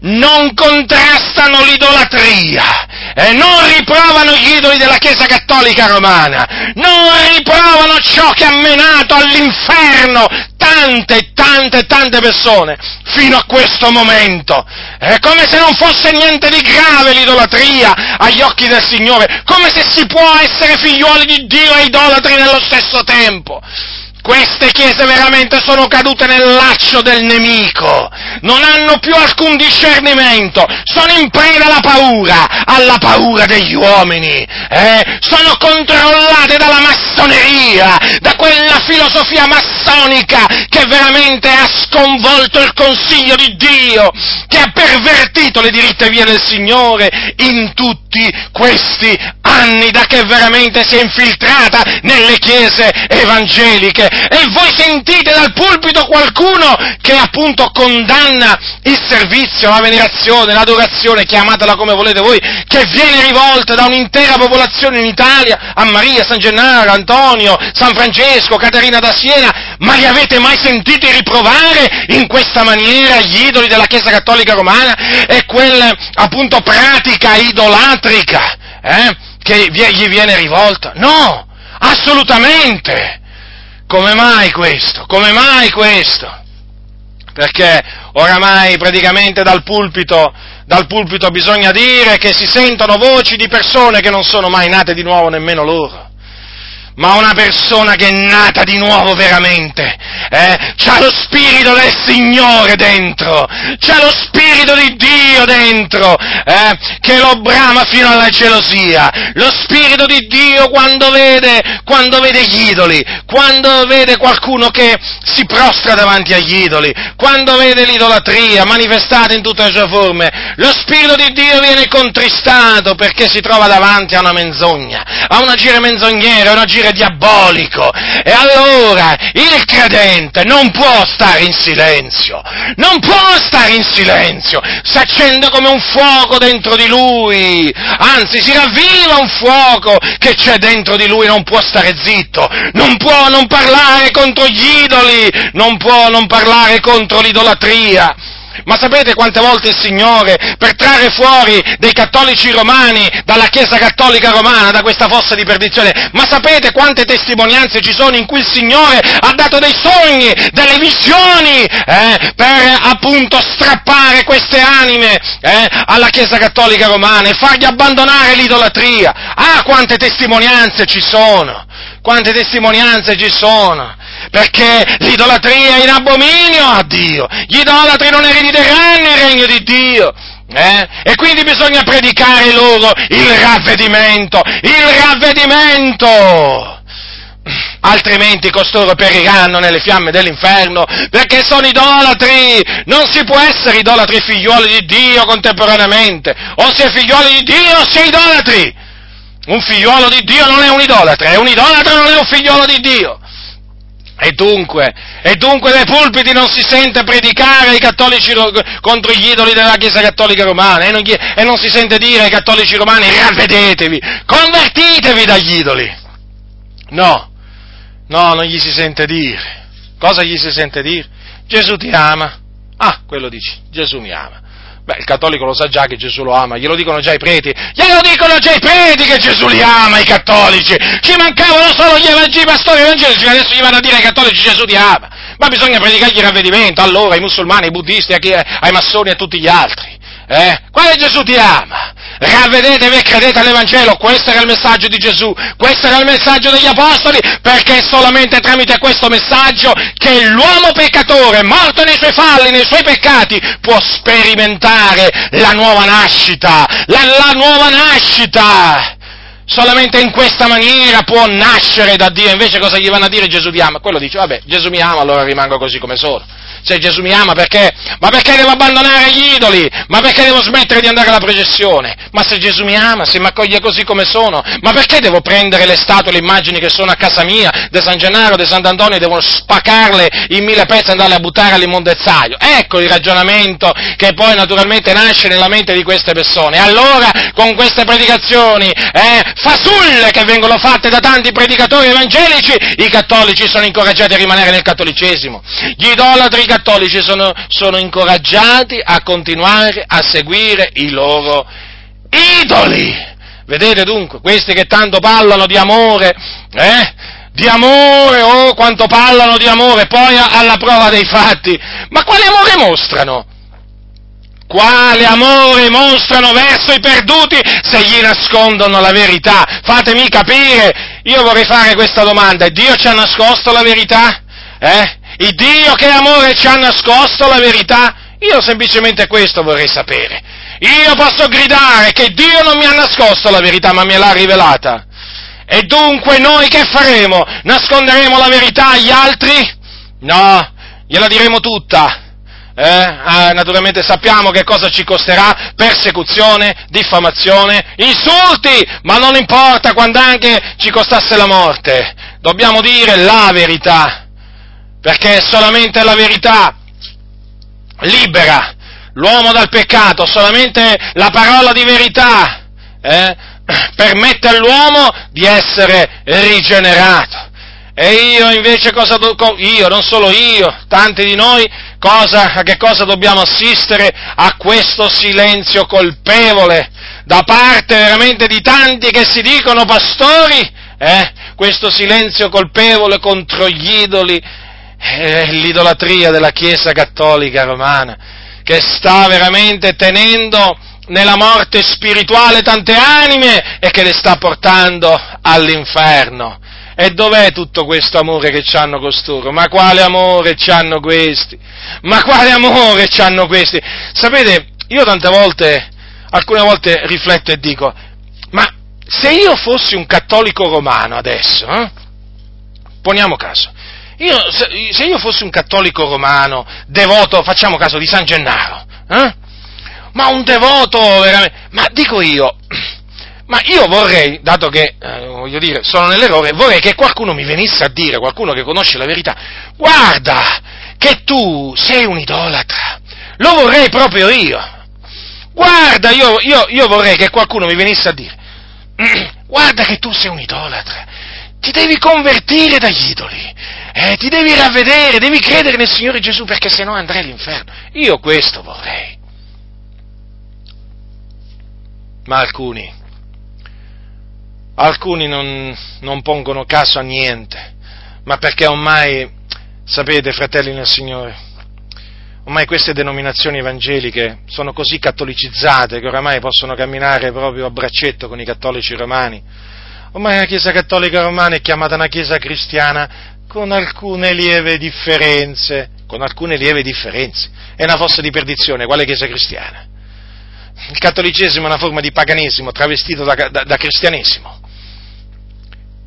S1: non contrastano l'idolatria, e non riprovano gli idoli della Chiesa Cattolica Romana, non riprovano ciò che ha menato all'inferno tante, tante, tante persone fino a questo momento. È come se non fosse niente di grave l'idolatria agli occhi del Signore, come se si può essere figliuoli di Dio e idolatri nello stesso tempo. Queste chiese veramente sono cadute nel laccio del nemico, non hanno più alcun discernimento, sono in preda alla paura, alla paura degli uomini, eh? sono controllate dalla massoneria, da quella filosofia massonica che veramente ha sconvolto il consiglio di Dio, che ha pervertito le diritte vie del Signore in tutti questi anni da che veramente si è infiltrata nelle chiese evangeliche. E voi sentite dal pulpito qualcuno che appunto condanna il servizio, la venerazione, l'adorazione, chiamatela come volete voi, che viene rivolta da un'intera popolazione in Italia a Maria, San Gennaro, Antonio, San Francesco, Caterina da Siena, ma li avete mai sentiti riprovare in questa maniera gli idoli della Chiesa Cattolica Romana? E quella appunto pratica idolatrica eh, che gli viene rivolta? No, assolutamente! Come mai questo? Come mai questo? Perché oramai praticamente dal pulpito, dal pulpito bisogna dire che si sentono voci di persone che non sono mai nate di nuovo nemmeno loro ma una persona che è nata di nuovo veramente, eh, c'ha lo spirito del Signore dentro, c'ha lo spirito di Dio dentro, eh, che lo brama fino alla gelosia, lo spirito di Dio quando vede, quando vede gli idoli, quando vede qualcuno che si prostra davanti agli idoli, quando vede l'idolatria manifestata in tutte le sue forme, lo spirito di Dio viene contristato perché si trova davanti a una menzogna, a un agire menzognero, a un agire diabolico. E allora il credente non può stare in silenzio, non può stare in silenzio, si accende come un fuoco dentro di lui, anzi si ravviva un fuoco che c'è dentro di lui, non può stare zitto, non può non parlare contro gli idoli, non può non parlare contro l'idolatria. Ma sapete quante volte il Signore, per trarre fuori dei cattolici romani dalla Chiesa cattolica romana, da questa fossa di perdizione, ma sapete quante testimonianze ci sono in cui il Signore ha dato dei sogni, delle visioni, eh, per appunto strappare queste anime eh, alla Chiesa cattolica romana e fargli abbandonare l'idolatria? Ah, quante testimonianze ci sono! Quante testimonianze ci sono! Perché l'idolatria è in abominio a Dio, gli idolatri non erediteranno il regno di Dio. Eh? E quindi bisogna predicare loro il ravvedimento, il ravvedimento! altrimenti costoro periranno nelle fiamme dell'inferno, perché sono idolatri, non si può essere idolatri figlioli di Dio contemporaneamente, o si è figlioli di Dio o si è idolatri, un figliolo di Dio non è un idolatra, e un idolatra non è un figliolo di Dio, e dunque, e dunque nei pulpiti non si sente predicare ai cattolici contro gli idoli della Chiesa Cattolica Romana e non, e non si sente dire ai cattolici romani ravvedetevi, convertitevi dagli idoli. No, no, non gli si sente dire. Cosa gli si sente dire? Gesù ti ama. Ah, quello dici, Gesù mi ama. Beh, il cattolico lo sa già che Gesù lo ama, glielo dicono già i preti, glielo dicono già i preti che Gesù li ama, i cattolici, ci mancavano solo gli evangeli, pastori evangelici, adesso gli vanno a dire ai cattolici Gesù ti ama, ma bisogna predicargli il ravvedimento, allora, ai musulmani, ai buddisti, ai massoni e a tutti gli altri, eh? Quale Gesù ti ama? ravvedetevi e credete all'Evangelo, questo era il messaggio di Gesù, questo era il messaggio degli Apostoli, perché è solamente tramite questo messaggio che l'uomo peccatore, morto nei suoi falli, nei suoi peccati, può sperimentare la nuova nascita, la, la nuova nascita. Solamente in questa maniera può nascere da Dio, invece cosa gli vanno a dire Gesù ti ama? Quello dice, vabbè, Gesù mi ama, allora rimango così come sono se Gesù mi ama perché? Ma perché devo abbandonare gli idoli? Ma perché devo smettere di andare alla processione? Ma se Gesù mi ama, se mi accoglie così come sono, ma perché devo prendere le statue, le immagini che sono a casa mia, di San Gennaro, di Sant'Antonio, e devo spacarle in mille pezzi e andarle a buttare all'immondezzaio? Ecco il ragionamento che poi naturalmente nasce nella mente di queste persone. Allora, con queste predicazioni, eh, fasulle che vengono fatte da tanti predicatori evangelici, i cattolici sono incoraggiati a rimanere nel cattolicesimo. Gli idolatri cattolici sono, sono incoraggiati a continuare a seguire i loro idoli. Vedete dunque, questi che tanto parlano di amore, eh? Di amore, oh quanto parlano di amore, poi alla prova dei fatti. Ma quale amore mostrano? Quale amore mostrano verso i perduti se gli nascondono la verità? Fatemi capire, io vorrei fare questa domanda, Dio ci ha nascosto la verità? Eh? Il Dio che amore ci ha nascosto la verità? Io semplicemente questo vorrei sapere. Io posso gridare che Dio non mi ha nascosto la verità, ma me l'ha rivelata. E dunque noi che faremo? Nasconderemo la verità agli altri? No, gliela diremo tutta. Eh? Ah, naturalmente sappiamo che cosa ci costerà persecuzione, diffamazione, insulti, ma non importa quando anche ci costasse la morte. Dobbiamo dire la verità perché solamente la verità libera l'uomo dal peccato, solamente la parola di verità eh, permette all'uomo di essere rigenerato. E io invece cosa do, io, non solo io, tanti di noi, cosa, a che cosa dobbiamo assistere? A questo silenzio colpevole da parte veramente di tanti che si dicono pastori, eh? questo silenzio colpevole contro gli idoli è l'idolatria della Chiesa cattolica romana, che sta veramente tenendo nella morte spirituale tante anime e che le sta portando all'inferno. E dov'è tutto questo amore che hanno costoro? Ma quale amore hanno questi? Ma quale amore hanno questi? Sapete, io tante volte, alcune volte rifletto e dico, ma se io fossi un cattolico romano adesso, eh? poniamo caso, io, se, io fossi un cattolico romano, devoto, facciamo caso, di San Gennaro, eh? ma un devoto veramente, ma dico io, ma io vorrei, dato che, eh, voglio dire, sono nell'errore, vorrei che qualcuno mi venisse a dire, qualcuno che conosce la verità, guarda che tu sei un idolatra, lo vorrei proprio io, guarda, io, io, io vorrei che qualcuno mi venisse a dire, guarda che tu sei un idolatra, ti devi convertire dagli idoli, Eh, ti devi ravvedere, devi credere nel Signore Gesù perché se no andrai all'inferno. Io questo vorrei. Ma alcuni, alcuni non, non pongono caso a niente, ma perché ormai, sapete, fratelli nel Signore, ormai queste denominazioni evangeliche sono così cattolicizzate che oramai possono camminare proprio a braccetto con i cattolici romani. Ormai la Chiesa cattolica romana è chiamata una Chiesa cristiana con alcune lieve differenze, con alcune lieve differenze. È una fossa di perdizione, quale Chiesa cristiana? Il cattolicesimo è una forma di paganesimo travestito da, da, da cristianesimo.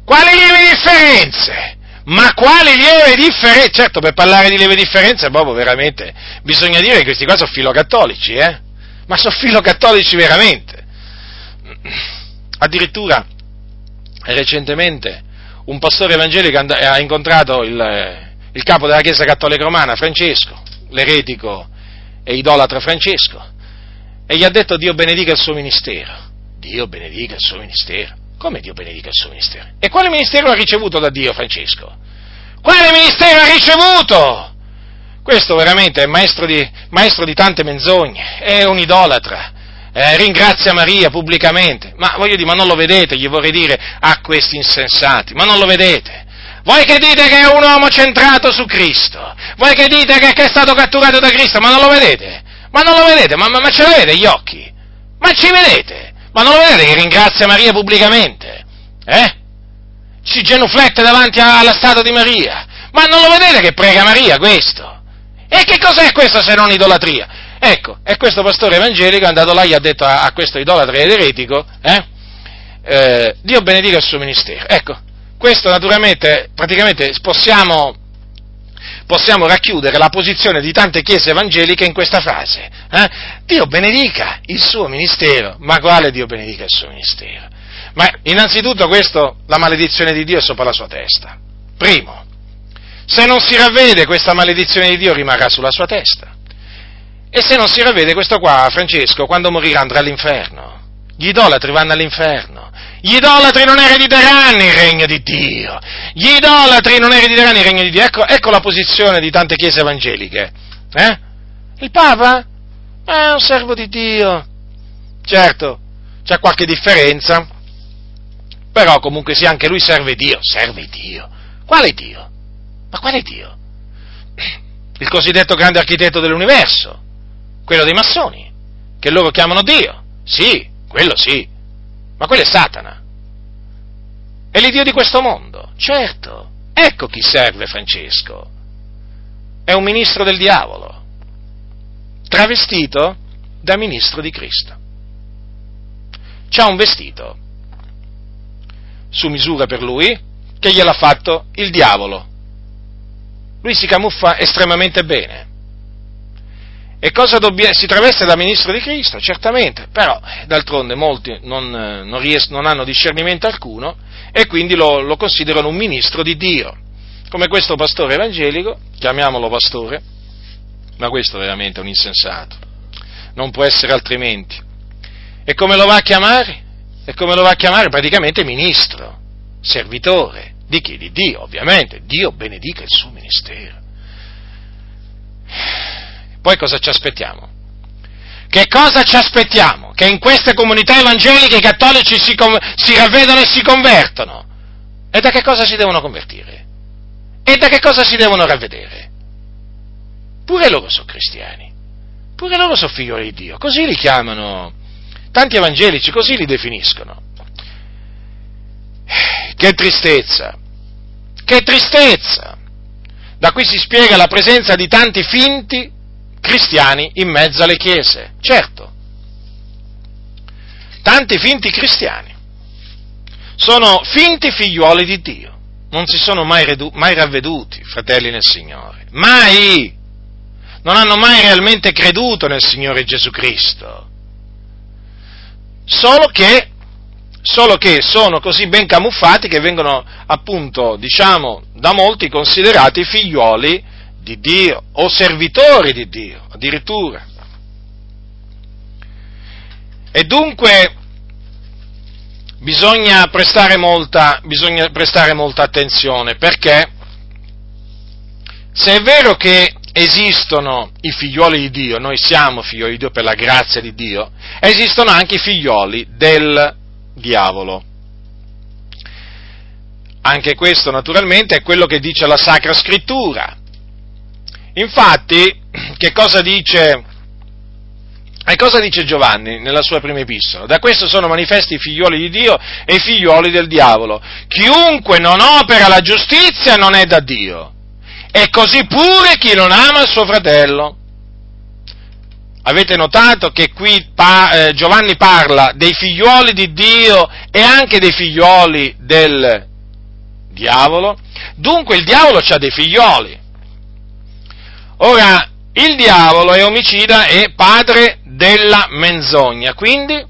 S1: Quali lieve differenze? Ma quali lieve differenze? Certo, per parlare di lieve differenze, proprio veramente, bisogna dire che questi qua sono filocattolici, eh? Ma sono filocattolici veramente. Addirittura, recentemente, un pastore evangelico ha incontrato il, il capo della Chiesa Cattolica Romana, Francesco, l'eretico e idolatra Francesco, e gli ha detto Dio benedica il suo ministero. Dio benedica il suo ministero. Come Dio benedica il suo ministero? E quale ministero ha ricevuto da Dio Francesco? Quale ministero ha ricevuto? Questo veramente è maestro di, maestro di tante menzogne, è un idolatra, eh, ringrazia Maria pubblicamente, ma voglio dire, ma non lo vedete, gli vorrei dire a questi insensati, ma non lo vedete? Voi che dite che è un uomo centrato su Cristo, voi che dite che, che è stato catturato da Cristo, ma non lo vedete? Ma non lo vedete? Ma, ma, ma ce l'avete gli occhi? Ma ci vedete? Ma non lo vedete che ringrazia Maria pubblicamente? Eh? Si genuflette davanti alla statua di Maria. Ma non lo vedete che prega Maria questo? E che cos'è questo se non idolatria? Ecco, e questo pastore evangelico è andato là e gli ha detto a, a questo idolatra ed eretico, eh, eh, Dio benedica il suo ministero. Ecco, questo naturalmente, praticamente possiamo, possiamo racchiudere la posizione di tante chiese evangeliche in questa frase. Eh? Dio benedica il suo ministero. Ma quale Dio benedica il suo ministero? Ma innanzitutto questo, la maledizione di Dio è sopra la sua testa. Primo, se non si ravvede questa maledizione di Dio rimarrà sulla sua testa. E se non si ravvede questo qua, Francesco, quando morirà andrà all'inferno. Gli idolatri vanno all'inferno. Gli idolatri non erediteranno il regno di Dio. Gli idolatri non erediteranno il regno di Dio. Ecco, ecco la posizione di tante chiese evangeliche. Eh? Il Papa? È un servo di Dio. Certo, c'è qualche differenza, però comunque sia anche lui serve Dio. Serve Dio. Quale Dio? Ma quale Dio? Il cosiddetto grande architetto dell'universo quello dei massoni, che loro chiamano Dio. Sì, quello sì, ma quello è Satana. È l'Iddio di questo mondo, certo. Ecco chi serve Francesco. È un ministro del diavolo, travestito da ministro di Cristo. C'ha un vestito su misura per lui che gliel'ha fatto il diavolo. Lui si camuffa estremamente bene. E cosa dobbiamo, si traveste da ministro di Cristo, certamente, però d'altronde molti non, non, ries, non hanno discernimento alcuno e quindi lo, lo, considerano un ministro di Dio, come questo pastore evangelico, chiamiamolo pastore, ma questo veramente è un insensato, non può essere altrimenti. E come lo va a chiamare? E come lo va a chiamare? Praticamente ministro, servitore, di chi? Di Dio, ovviamente, Dio benedica il suo ministero. Poi cosa ci aspettiamo? Che cosa ci aspettiamo? Che in queste comunità evangeliche i cattolici si, si ravvedano e si convertono. E da che cosa si devono convertire? E da che cosa si devono ravvedere? Pure loro sono cristiani, pure loro sono figlioli di Dio, così li chiamano tanti evangelici, così li definiscono. Che tristezza, che tristezza! Da qui si spiega la presenza di tanti finti cristiani in mezzo alle chiese, certo. Tanti finti cristiani sono finti figliuoli di Dio, non si sono mai, redu- mai ravveduti, fratelli nel Signore, mai! Non hanno mai realmente creduto nel Signore Gesù Cristo, solo che solo che sono così ben camuffati che vengono appunto, diciamo, da molti considerati figliuoli di Dio o servitori di Dio, addirittura. E dunque bisogna prestare molta, bisogna prestare molta attenzione perché se è vero che esistono i figlioli di Dio, noi siamo figlioli di Dio per la grazia di Dio, esistono anche i figlioli del diavolo. Anche questo naturalmente è quello che dice la Sacra Scrittura. Infatti, che cosa dice, e cosa dice Giovanni nella sua prima epistola? Da questo sono manifesti i figlioli di Dio e i figlioli del diavolo. Chiunque non opera la giustizia non è da Dio. E così pure chi non ama il suo fratello. Avete notato che qui eh, Giovanni parla dei figlioli di Dio e anche dei figlioli del diavolo? Dunque il diavolo ha dei figlioli. Ora, il diavolo è omicida e padre della menzogna, quindi,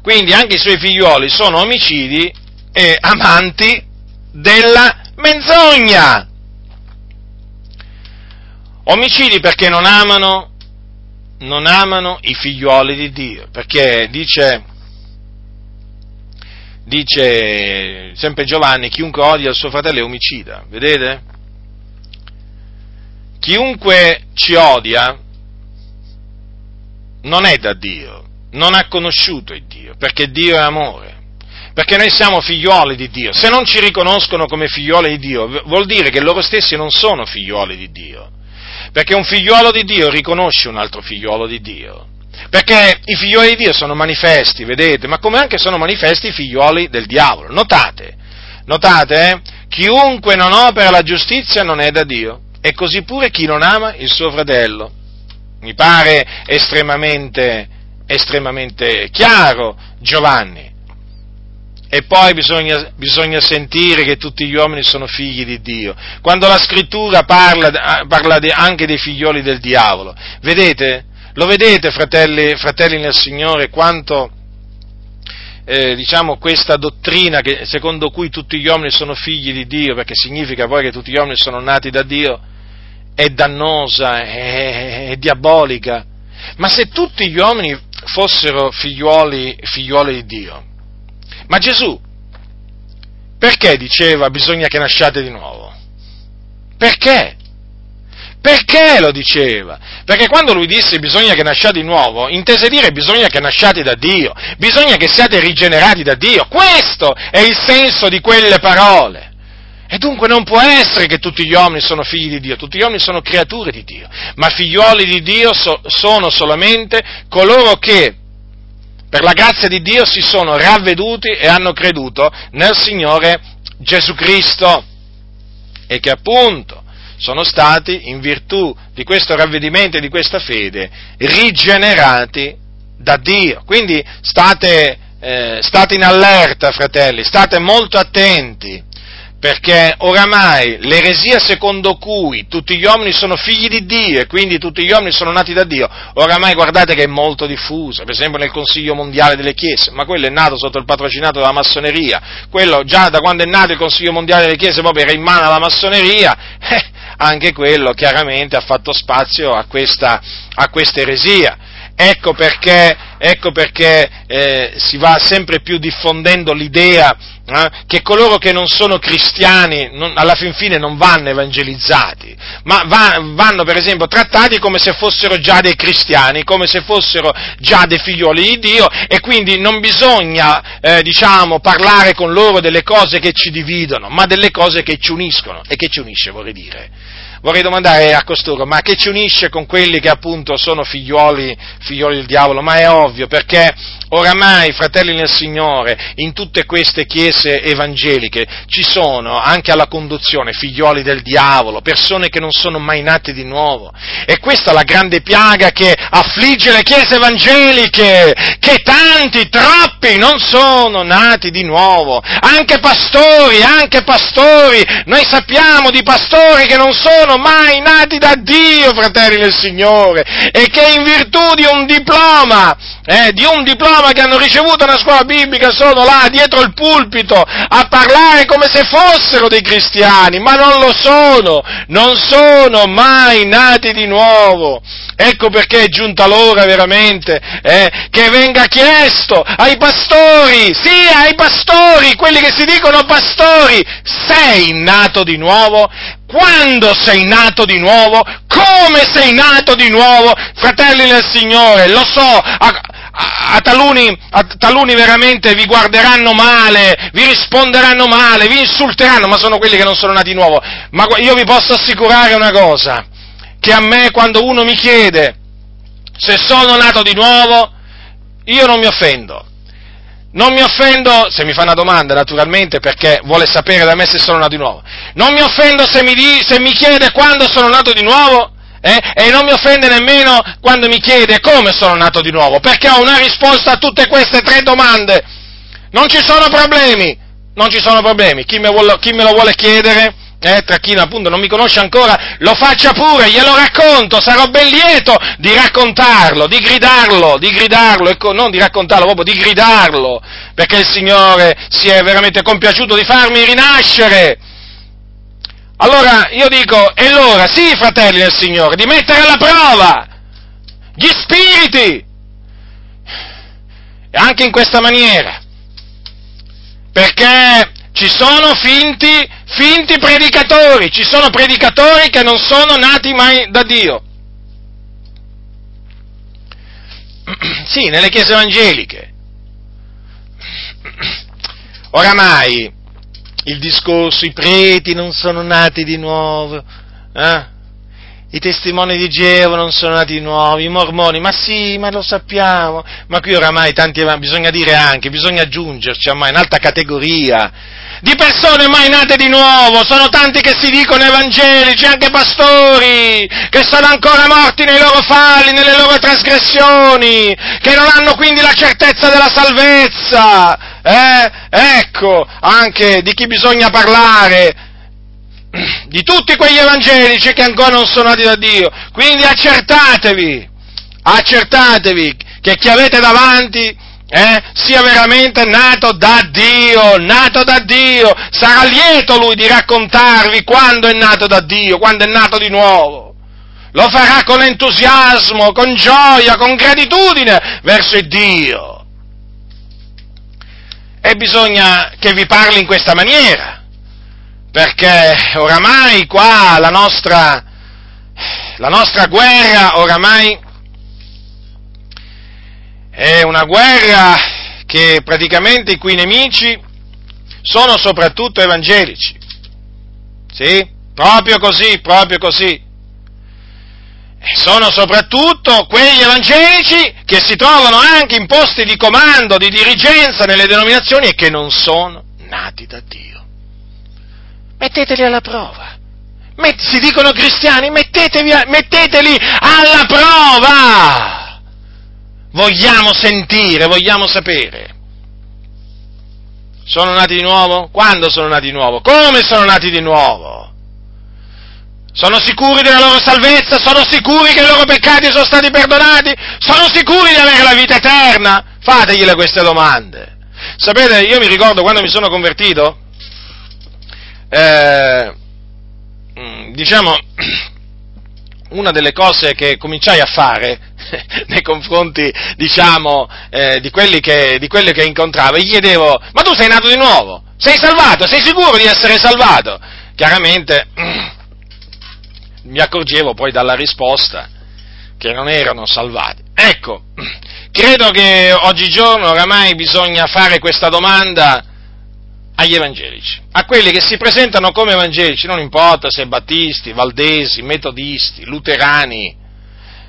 S1: quindi anche i suoi figlioli sono omicidi e amanti della menzogna. Omicidi perché non amano, non amano i figlioli di Dio, perché dice, dice sempre Giovanni, chiunque odia il suo fratello è omicida, vedete? Chiunque ci odia non è da Dio, non ha conosciuto il Dio, perché Dio è amore. Perché noi siamo figlioli di Dio. Se non ci riconoscono come figlioli di Dio, vuol dire che loro stessi non sono figlioli di Dio. Perché un figliolo di Dio riconosce un altro figliolo di Dio. Perché i figlioli di Dio sono manifesti, vedete, ma come anche sono manifesti i figlioli del diavolo. Notate, notate, eh? chiunque non opera la giustizia non è da Dio, e così pure chi non ama il suo fratello. Mi pare estremamente, estremamente chiaro Giovanni. E poi bisogna, bisogna, sentire che tutti gli uomini sono figli di Dio. Quando la scrittura parla, parla anche dei figlioli del diavolo, vedete? Lo vedete, fratelli, fratelli nel Signore, quanto eh, diciamo questa dottrina che, secondo cui tutti gli uomini sono figli di Dio, perché significa poi che tutti gli uomini sono nati da Dio, è dannosa, è, è diabolica. Ma se tutti gli uomini fossero figlioli, figlioli di Dio, ma Gesù, perché diceva bisogna che nasciate di nuovo? Perché? Perché lo diceva? Perché quando lui disse bisogna che nasciate di nuovo, intese dire bisogna che nasciate da Dio, bisogna che siate rigenerati da Dio. Questo è il senso di quelle parole. E dunque non può essere che tutti gli uomini sono figli di Dio, tutti gli uomini sono creature di Dio, ma figlioli di Dio so, sono solamente coloro che per la grazia di Dio si sono ravveduti e hanno creduto nel Signore Gesù Cristo e che appunto sono stati, in virtù di questo ravvedimento e di questa fede, rigenerati da Dio. Quindi state, eh, state in allerta, fratelli, state molto attenti perché oramai l'eresia secondo cui tutti gli uomini sono figli di Dio e quindi tutti gli uomini sono nati da Dio, oramai guardate che è molto diffusa, per esempio nel Consiglio Mondiale delle Chiese, ma quello è nato sotto il patrocinato della massoneria, quello già da quando è nato il Consiglio Mondiale delle Chiese proprio era in mano alla massoneria, eh, anche quello chiaramente ha fatto spazio a questa, a questa eresia. Ecco perché, ecco perché eh, si va sempre più diffondendo l'idea eh, che coloro che non sono cristiani non, alla fin fine non vanno evangelizzati, ma va, vanno per esempio trattati come se fossero già dei cristiani, come se fossero già dei figlioli di Dio e quindi non bisogna eh, diciamo, parlare con loro delle cose che ci dividono, ma delle cose che ci uniscono. E che ci unisce vorrei dire? Vorrei domandare a costoro, ma che ci unisce con quelli che appunto sono figlioli, figlioli del diavolo? Ma è ovvio, perché oramai, fratelli nel Signore, in tutte queste chiese evangeliche ci sono anche alla conduzione figlioli del diavolo, persone che non sono mai nate di nuovo. E questa è la grande piaga che affligge le chiese evangeliche, che tanti, troppi non sono nati di nuovo. Anche pastori, anche pastori, noi sappiamo di pastori che non sono mai nati da Dio, fratelli del Signore, e che in virtù di un diploma, eh, di un diploma che hanno ricevuto una scuola biblica sono là dietro il pulpito a parlare come se fossero dei cristiani, ma non lo sono, non sono mai nati di nuovo. Ecco perché è giunta l'ora veramente eh, che venga chiesto ai pastori, sì, ai pastori, quelli che si dicono pastori, sei nato di nuovo? Quando sei nato di nuovo? Come sei nato di nuovo? Fratelli del Signore, lo so, a, a, taluni, a taluni veramente vi guarderanno male, vi risponderanno male, vi insulteranno, ma sono quelli che non sono nati di nuovo. Ma io vi posso assicurare una cosa, che a me quando uno mi chiede se sono nato di nuovo, io non mi offendo. Non mi offendo se mi fa una domanda, naturalmente, perché vuole sapere da me se sono nato di nuovo. Non mi offendo se mi, di, se mi chiede quando sono nato di nuovo, eh? E non mi offende nemmeno quando mi chiede come sono nato di nuovo, perché ho una risposta a tutte queste tre domande. Non ci sono problemi, non ci sono problemi. Chi me, vuole, chi me lo vuole chiedere, eh, tra chi appunto non mi conosce ancora, lo faccia pure, glielo racconto, sarò ben lieto di raccontarlo, di gridarlo, di gridarlo, ecco, non di raccontarlo, proprio di gridarlo, perché il Signore si è veramente compiaciuto di farmi rinascere. Allora io dico, è l'ora, sì, fratelli del Signore, di mettere alla prova gli spiriti, e anche in questa maniera, perché ci sono finti, finti predicatori, ci sono predicatori che non sono nati mai da Dio. Sì, nelle chiese evangeliche. Oramai il discorso, i preti non sono nati di nuovo, eh? I testimoni di Geova non sono nati di nuovo, i mormoni, ma sì, ma lo sappiamo, ma qui oramai tanti, bisogna dire anche, bisogna aggiungerci ormai un'altra categoria di persone mai nate di nuovo, sono tanti che si dicono evangelici, anche pastori, che sono ancora morti nei loro falli, nelle loro trasgressioni, che non hanno quindi la certezza della salvezza, eh? Ecco, anche di chi bisogna parlare, di tutti quegli evangelici che ancora non sono nati da Dio. Quindi accertatevi, accertatevi che chi avete davanti eh, sia veramente nato da Dio, nato da Dio. Sarà lieto lui di raccontarvi quando è nato da Dio, quando è nato di nuovo. Lo farà con entusiasmo, con gioia, con gratitudine verso il Dio e bisogna che vi parli in questa maniera, perché oramai qua la nostra, la nostra guerra oramai è una guerra che praticamente i cui nemici sono soprattutto evangelici. Sì? Proprio così, proprio così sono soprattutto quegli evangelici che si trovano anche in posti di comando, di dirigenza nelle denominazioni e che non sono nati da Dio. Metteteli alla prova. Met- si dicono cristiani, metteteli alla prova. Vogliamo sentire, vogliamo sapere. Sono nati di nuovo? Quando sono nati di nuovo? Come sono nati di nuovo? Sono sicuri della loro salvezza? Sono sicuri che i loro peccati sono stati perdonati? Sono sicuri di avere la vita eterna? Fategliele queste domande. Sapete, io mi ricordo quando mi sono convertito, eh, mm, diciamo, una delle cose che cominciai a fare nei confronti, diciamo, eh, di, quelli che, di quelli che incontravo, gli chiedevo, ma tu sei nato di nuovo? Sei salvato? Sei sicuro di essere salvato? Chiaramente mi accorgevo poi dalla risposta che non erano salvati. Ecco, credo che oggigiorno oramai bisogna fare questa domanda agli evangelici, a quelli che si presentano come evangelici, non importa se battisti, valdesi, metodisti, luterani,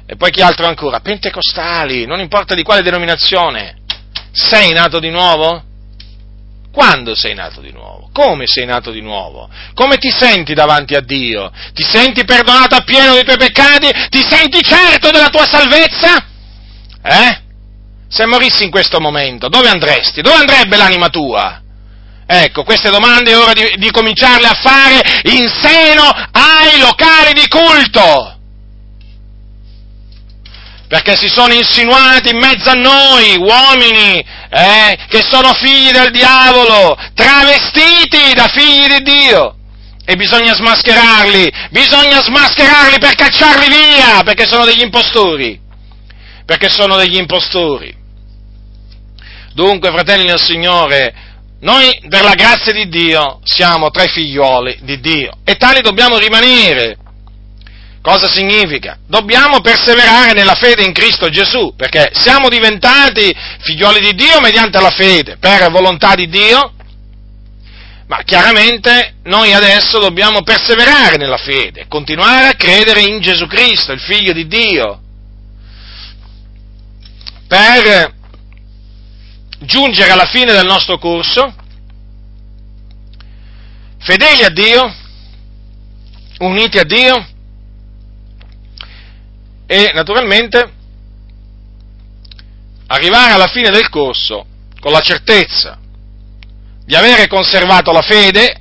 S1: e poi chi altro ancora, pentecostali, non importa di quale denominazione, sei nato di nuovo? Quando sei nato di nuovo? Come sei nato di nuovo? Come ti senti davanti a Dio? Ti senti perdonato appieno dei tuoi peccati? Ti senti certo della tua salvezza? Eh? Se morissi in questo momento, dove andresti? Dove andrebbe l'anima tua? Ecco, queste domande è ora di, di cominciarle a fare in seno ai locali di culto perché si sono insinuati in mezzo a noi uomini eh, che sono figli del diavolo, travestiti da figli di Dio. e bisogna smascherarli, bisogna smascherarli per cacciarli via, perché sono degli impostori, perché sono degli impostori. Dunque, fratelli del Signore, noi per la grazia di Dio siamo tra i figlioli di Dio e tali dobbiamo rimanere. Cosa significa? Dobbiamo perseverare nella fede in Cristo Gesù, perché siamo diventati figlioli di Dio mediante la fede, per volontà di Dio, ma chiaramente noi adesso dobbiamo perseverare nella fede, continuare a credere in Gesù Cristo, il Figlio di Dio, per giungere alla fine del nostro corso, fedeli a Dio, uniti a Dio, e naturalmente arrivare alla fine del corso con la certezza di avere conservato la fede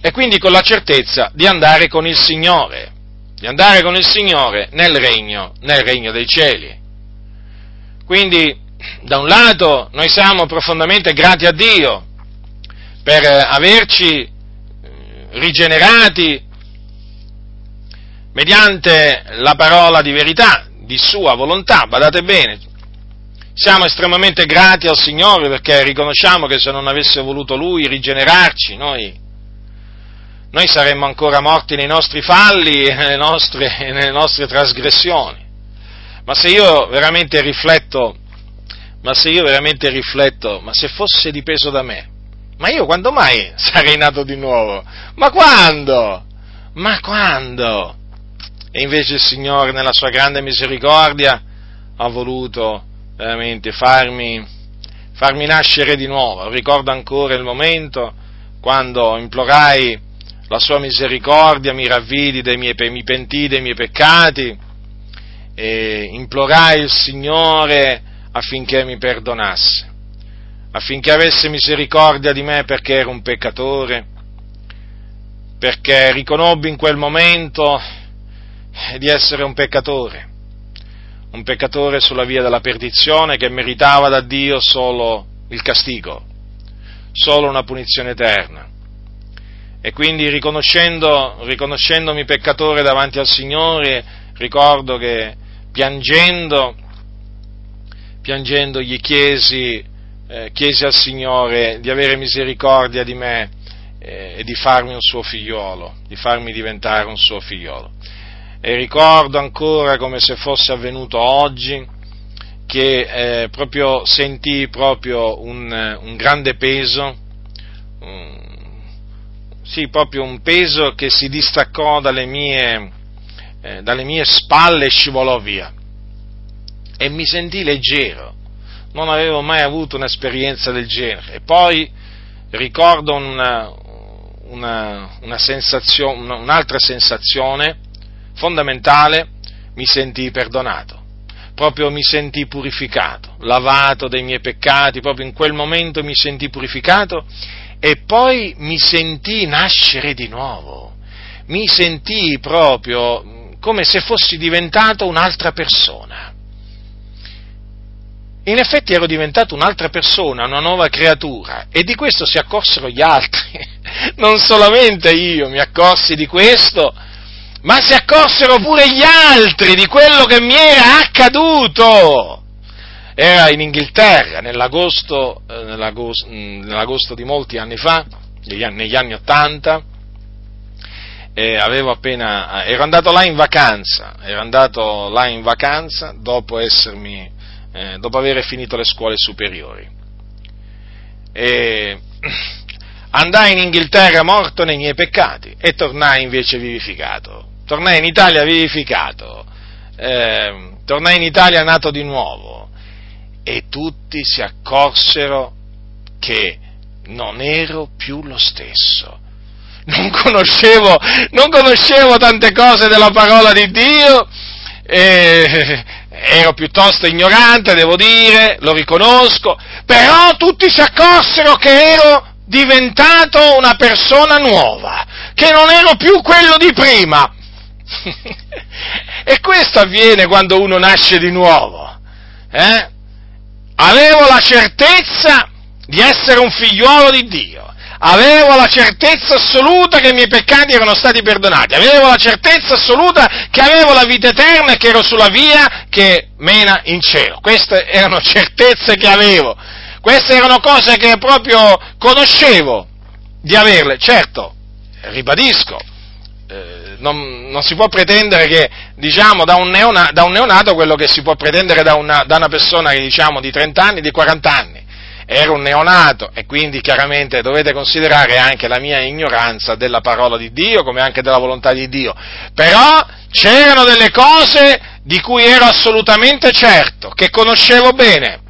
S1: e quindi con la certezza di andare con il Signore, di andare con il Signore nel regno, nel regno dei cieli. Quindi, da un lato, noi siamo profondamente grati a Dio per averci eh, rigenerati mediante la parola di verità, di sua volontà, badate bene, siamo estremamente grati al Signore perché riconosciamo che se non avesse voluto Lui rigenerarci, noi, noi saremmo ancora morti nei nostri falli e nelle nostre, nelle nostre trasgressioni. Ma se io veramente rifletto, ma se io veramente rifletto, ma se fosse dipeso da me, ma io quando mai sarei nato di nuovo? Ma quando? Ma quando? E invece il Signore, nella sua grande misericordia, ha voluto veramente farmi, farmi nascere di nuovo. Ricordo ancora il momento quando implorai la sua misericordia, mi ravvidi dei miei, mi pentii dei miei peccati e implorai il Signore affinché mi perdonasse, affinché avesse misericordia di me perché ero un peccatore, perché riconobbi in quel momento di essere un peccatore, un peccatore sulla via della perdizione che meritava da Dio solo il castigo, solo una punizione eterna. E quindi riconoscendo, riconoscendomi peccatore davanti al Signore, ricordo che piangendo, piangendo gli chiesi, eh, chiesi al Signore di avere misericordia di me eh, e di farmi un suo figliolo, di farmi diventare un suo figliolo e ricordo ancora come se fosse avvenuto oggi che eh, proprio sentii proprio un, un grande peso, um, sì, proprio un peso che si distaccò dalle mie, eh, dalle mie spalle e scivolò via. E mi sentii leggero, non avevo mai avuto un'esperienza del genere. E poi ricordo una, una, una sensazione, un'altra sensazione, fondamentale, mi sentii perdonato, proprio mi sentii purificato, lavato dai miei peccati, proprio in quel momento mi sentii purificato e poi mi sentii nascere di nuovo, mi sentii proprio come se fossi diventato un'altra persona. In effetti ero diventato un'altra persona, una nuova creatura e di questo si accorsero gli altri. Non solamente io mi accorsi di questo, ma si accorsero pure gli altri di quello che mi era accaduto. Era in Inghilterra nell'agosto, eh, nell'agosto, mm, nell'agosto di molti anni fa, negli anni, negli anni 80, e appena, ero andato là in vacanza, ero andato là in vacanza dopo, essermi, eh, dopo aver finito le scuole superiori. E andai in Inghilterra morto nei miei peccati e tornai invece vivificato tornai in Italia vivificato, eh, tornai in Italia nato di nuovo e tutti si accorsero che non ero più lo stesso. Non conoscevo, non conoscevo tante cose della parola di Dio, eh, ero piuttosto ignorante, devo dire, lo riconosco, però tutti si accorsero che ero diventato una persona nuova, che non ero più quello di prima. e questo avviene quando uno nasce di nuovo. Eh? Avevo la certezza di essere un figliuolo di Dio, avevo la certezza assoluta che i miei peccati erano stati perdonati, avevo la certezza assoluta che avevo la vita eterna e che ero sulla via che mena in cielo. Queste erano certezze che avevo, queste erano cose che proprio conoscevo di averle. Certo, ribadisco, eh, non, non, si può pretendere che, diciamo, da un, neona, da un, neonato quello che si può pretendere da una, da una persona diciamo, di 30 anni, di 40 anni. Era un neonato e quindi chiaramente dovete considerare anche la mia ignoranza della parola di Dio come anche della volontà di Dio. Però c'erano delle cose di cui ero assolutamente certo, che conoscevo bene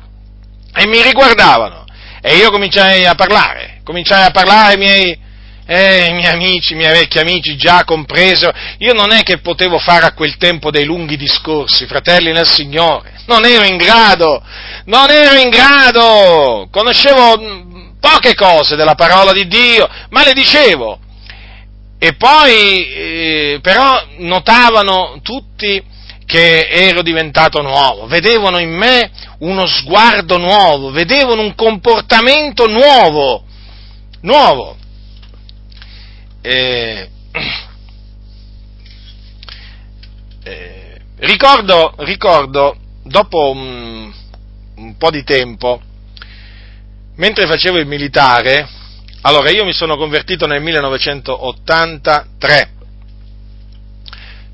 S1: e mi riguardavano. E io cominciai a parlare, cominciai a parlare ai miei, eh, i miei amici, i miei vecchi amici, già compreso, io non è che potevo fare a quel tempo dei lunghi discorsi, fratelli nel Signore, non ero in grado, non ero in grado, conoscevo mm, poche cose della parola di Dio, ma le dicevo. E poi, eh, però, notavano tutti che ero diventato nuovo, vedevano in me uno sguardo nuovo, vedevano un comportamento nuovo, nuovo. Eh, eh, ricordo, ricordo, dopo un, un po' di tempo, mentre facevo il militare, allora io mi sono convertito nel 1983,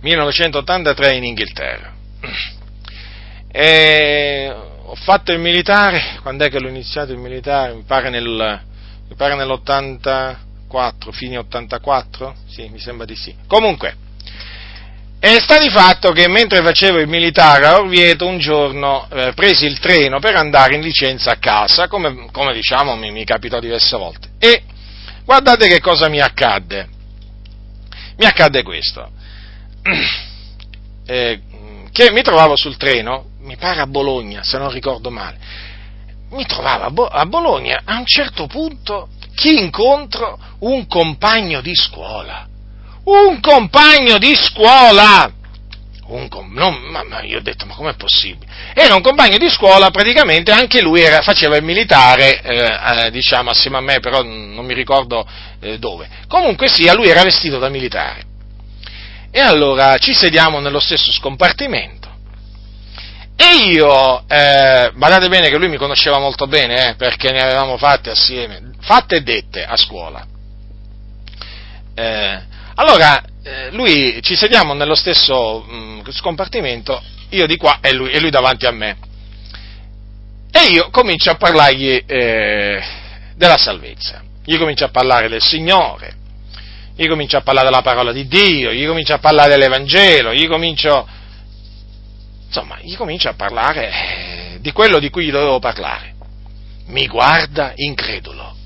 S1: 1983 in Inghilterra. E ho fatto il militare, quando è che l'ho iniziato il militare? Mi pare, nel, mi pare nell'80, 84, fine 84? Sì, mi sembra di sì. Comunque, è stato di fatto che mentre facevo il militare a Orvieto un giorno eh, presi il treno per andare in licenza a casa, come, come diciamo mi, mi, capitò diverse volte. E guardate che cosa mi accadde. Mi accadde questo. Eh, che mi trovavo sul treno, mi pare a Bologna, se non ricordo male. Mi trovavo a, Bo- a Bologna, a un certo punto chi incontro? Un compagno di scuola. Un compagno di scuola! Com- non, ma, ma, io ho detto, ma com'è possibile? Era un compagno di scuola, praticamente anche lui era, faceva il militare, eh, eh, diciamo, assieme a me, però non mi ricordo eh, dove. Comunque sia, lui era vestito da militare. E allora ci sediamo nello stesso scompartimento e io, eh, badate bene che lui mi conosceva molto bene, eh, perché ne avevamo fatte assieme, fatte e dette a scuola. Eh, allora, eh, lui, ci sediamo nello stesso mh, mm, scompartimento, io di qua e lui, e lui, davanti a me. E io comincio a parlargli eh, della salvezza, io comincio a parlare del Signore, io comincio a parlare della parola di Dio, io comincio a parlare dell'Evangelo, io comincio Insomma, gli comincia a parlare eh, di quello di cui gli dovevo parlare. Mi guarda incredulo.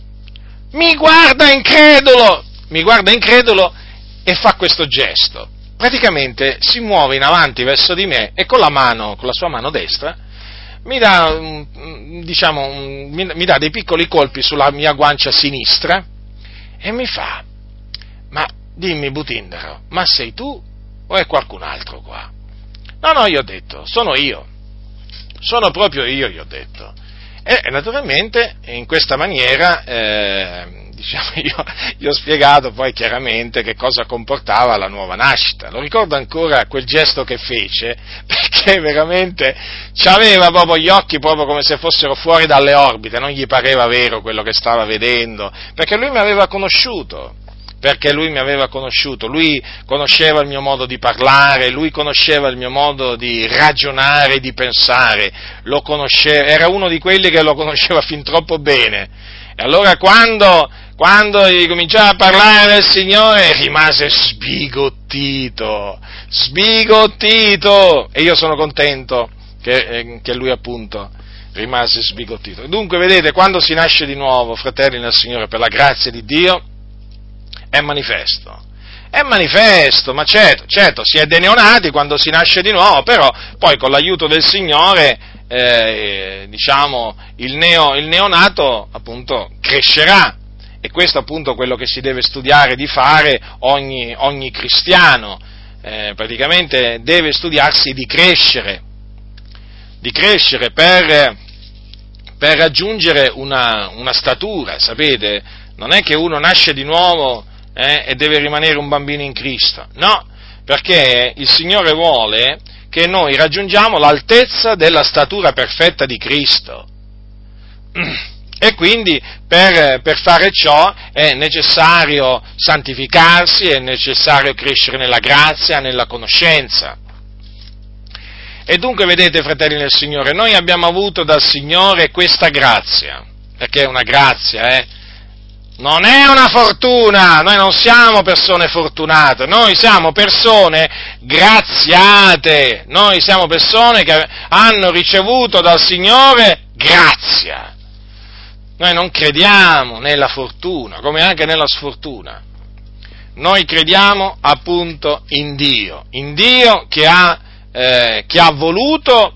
S1: Mi guarda incredulo! Mi guarda incredulo e fa questo gesto. Praticamente si muove in avanti verso di me e con la mano, con la sua mano destra, mi dà, diciamo, mi dà dei piccoli colpi sulla mia guancia sinistra e mi fa, ma dimmi Butindaro, ma sei tu o è qualcun altro qua? No, no, io ho detto, sono io. Sono proprio io, gli ho detto. E naturalmente in questa maniera, eh, diciamo, io gli ho spiegato poi chiaramente che cosa comportava la nuova nascita. Lo ricordo ancora quel gesto che fece, perché veramente aveva proprio gli occhi proprio come se fossero fuori dalle orbite, non gli pareva vero quello che stava vedendo, perché lui mi aveva conosciuto perché lui mi aveva conosciuto, lui conosceva il mio modo di parlare, lui conosceva il mio modo di ragionare, di pensare, era uno di quelli che lo conosceva fin troppo bene. E allora quando, quando cominciava a parlare del Signore rimase sbigottito, sbigottito, e io sono contento che, eh, che lui appunto rimase sbigottito. Dunque, vedete, quando si nasce di nuovo, fratelli nel Signore, per la grazia di Dio, è manifesto. È manifesto, ma certo, certo, si è dei neonati quando si nasce di nuovo, però poi con l'aiuto del Signore, eh, diciamo, il, neo, il neonato appunto crescerà. E questo appunto è quello che si deve studiare di fare ogni, ogni cristiano. Eh, praticamente deve studiarsi di crescere, di crescere per, per raggiungere una, una statura, sapete, non è che uno nasce di nuovo eh, e deve rimanere un bambino in Cristo, no, perché il Signore vuole che noi raggiungiamo l'altezza della statura perfetta di Cristo. E quindi per, per, fare ciò è necessario santificarsi, è necessario crescere nella grazia, nella conoscenza. E dunque vedete, fratelli del Signore, noi abbiamo avuto dal Signore questa grazia, perché è una grazia, eh? Non è una fortuna, noi non siamo persone fortunate, noi siamo persone graziate, noi siamo persone che hanno ricevuto dal Signore grazia. Noi non crediamo nella fortuna, come anche nella sfortuna. Noi crediamo appunto in Dio, in Dio che ha, eh, che ha voluto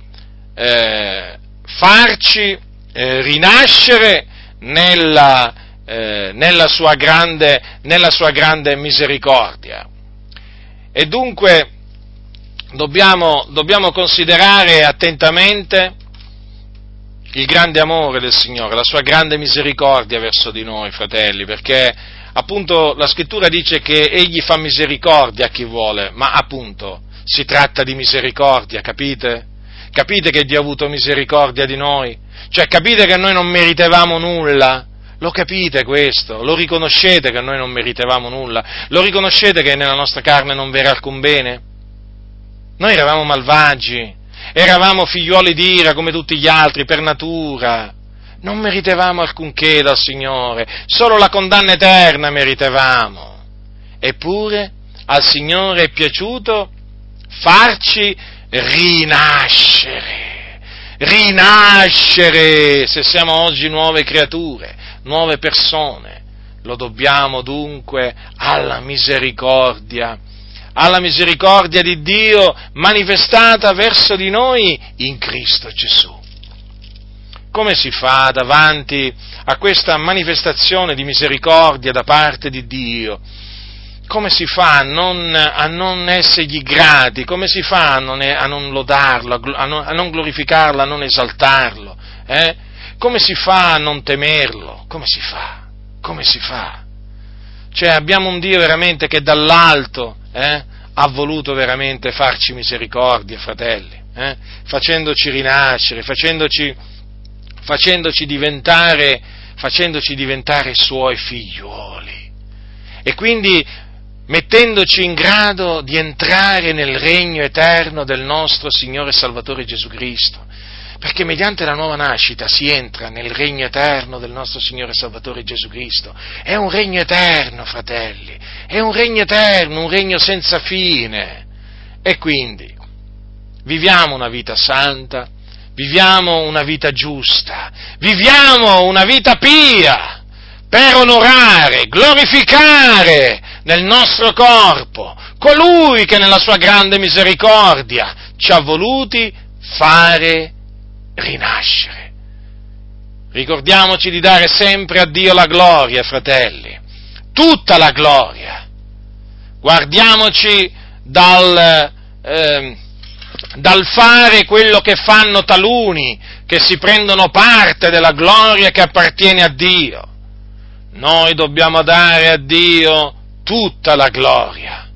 S1: eh, farci eh, rinascere nella, eh, nella, sua grande, nella sua grande misericordia. E dunque dobbiamo, dobbiamo considerare attentamente il grande amore del Signore, la sua grande misericordia verso di noi, fratelli, perché appunto la scrittura dice che egli fa misericordia a chi vuole, ma appunto si tratta di misericordia, capite? Capite che Dio ha avuto misericordia di noi? Cioè capite che noi non meritevamo nulla? Lo capite questo? Lo riconoscete che noi non meritevamo nulla? Lo riconoscete che nella nostra carne non v'era alcun bene? Noi eravamo malvagi, eravamo figliuoli d'ira come tutti gli altri per natura, non meritevamo alcunché dal Signore, solo la condanna eterna meritevamo. Eppure al Signore è piaciuto farci rinascere, rinascere se siamo oggi nuove creature, nuove persone. Lo dobbiamo dunque alla misericordia alla misericordia di Dio manifestata verso di noi in Cristo Gesù. Come si fa davanti a questa manifestazione di misericordia da parte di Dio? Come si fa a non, a non essergli grati? Come si fa a non, a non lodarlo, a non, a non, glorificarlo, a non esaltarlo? Eh? Come si fa a non temerlo? Come si fa? Come si fa? Cioè abbiamo un Dio veramente che dall'alto eh, ha voluto veramente farci misericordia, fratelli, eh, facendoci rinascere, facendoci, facendoci, diventare, facendoci diventare suoi figliuoli e quindi mettendoci in grado di entrare nel regno eterno del nostro Signore e Salvatore Gesù Cristo perché mediante la nuova nascita si entra nel regno eterno del nostro Signore Salvatore Gesù Cristo. È un regno eterno, fratelli, è un regno eterno, un regno senza fine. E quindi viviamo una vita santa, viviamo una vita giusta, viviamo una vita pia per onorare, glorificare nel nostro corpo colui che nella sua grande misericordia ci ha voluti fare rinascere. Ricordiamoci di dare sempre a Dio la gloria, fratelli, tutta la gloria. Guardiamoci dal, eh, dal fare quello che fanno taluni, che si prendono parte della gloria che appartiene a Dio. Noi dobbiamo dare a Dio tutta la gloria,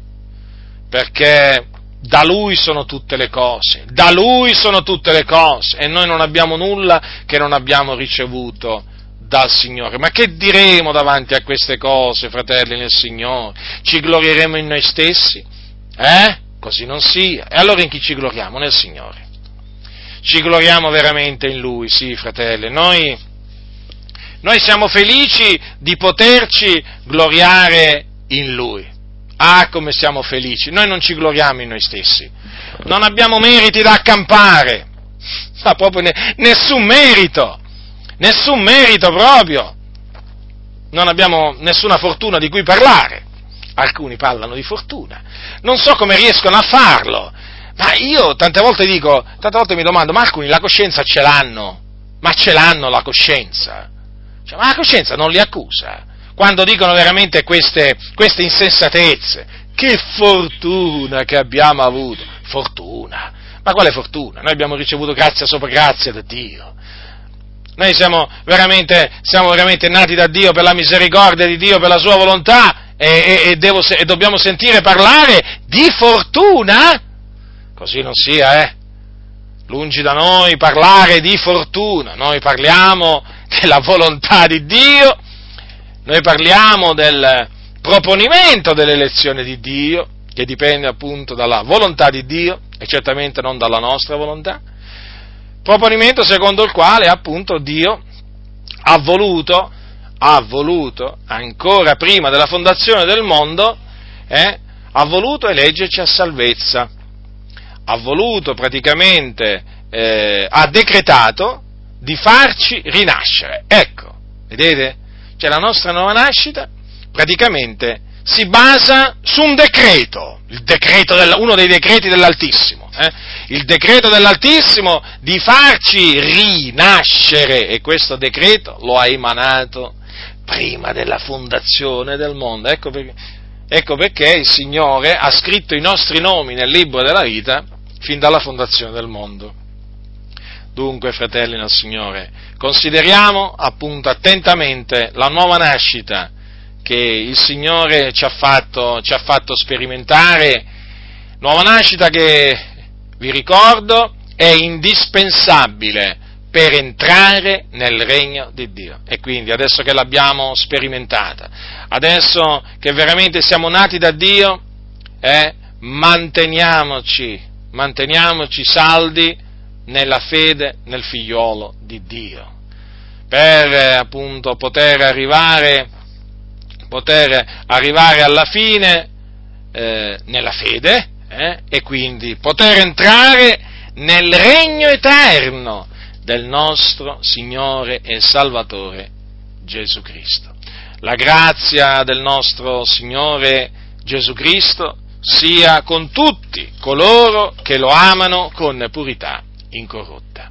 S1: perché da Lui sono tutte le cose, da Lui sono tutte le cose e noi non abbiamo nulla che non abbiamo ricevuto dal Signore. Ma che diremo davanti a queste cose, fratelli nel Signore? Ci glorieremo in noi stessi? Eh? Così non sia. E allora in chi ci gloriamo? Nel Signore. Ci gloriamo veramente in Lui, sì, fratelli. Noi, noi siamo felici di poterci gloriare in Lui. Ah, come siamo felici! Noi non ci gloriamo in noi stessi, non abbiamo meriti da accampare, ma proprio ne, nessun merito, nessun merito proprio. Non abbiamo nessuna fortuna di cui parlare. Alcuni parlano di fortuna. Non so come riescono a farlo, ma io tante volte dico, tante volte mi domando, ma alcuni la coscienza ce l'hanno? Ma ce l'hanno la coscienza? Cioè, ma la coscienza non li accusa? Quando dicono veramente queste, queste insensatezze. Che fortuna che abbiamo avuto! Fortuna! Ma quale fortuna? Noi abbiamo ricevuto grazia sopra grazia da Dio. noi siamo veramente, siamo veramente nati da Dio per la misericordia di Dio, per la sua volontà e, e, e, devo, e dobbiamo sentire parlare di fortuna? Così non sia, eh? Lungi da noi parlare di fortuna, noi parliamo della volontà di Dio, noi parliamo del proponimento dell'elezione di Dio, che dipende appunto dalla volontà di Dio e certamente non dalla nostra volontà, proponimento secondo il quale appunto Dio ha voluto, ha voluto ancora prima della fondazione del mondo, eh, ha voluto eleggerci a salvezza ha voluto praticamente, eh, ha decretato di farci rinascere. Ecco, vedete? Cioè la nostra nuova nascita praticamente si basa su un decreto, decreto del, uno dei decreti dell'Altissimo, eh? il decreto dell'Altissimo di farci rinascere e questo decreto lo ha emanato prima della fondazione del mondo. Ecco perché, ecco perché il Signore ha scritto i nostri nomi nel libro della vita fin dalla fondazione del mondo. Dunque, fratelli nel Signore, consideriamo appunto attentamente la nuova nascita che il Signore ci ha fatto, ci ha fatto sperimentare, nuova nascita che, vi ricordo, è indispensabile per entrare nel regno di Dio. E quindi adesso che l'abbiamo sperimentata, adesso che veramente siamo nati da Dio, eh, manteniamoci manteniamoci saldi nella fede nel figliuolo di Dio, per appunto poter arrivare, poter arrivare alla fine eh, nella fede eh, e quindi poter entrare nel regno eterno del nostro Signore e Salvatore Gesù Cristo. La grazia del nostro Signore Gesù Cristo sia con tutti coloro che lo amano con purità incorrotta.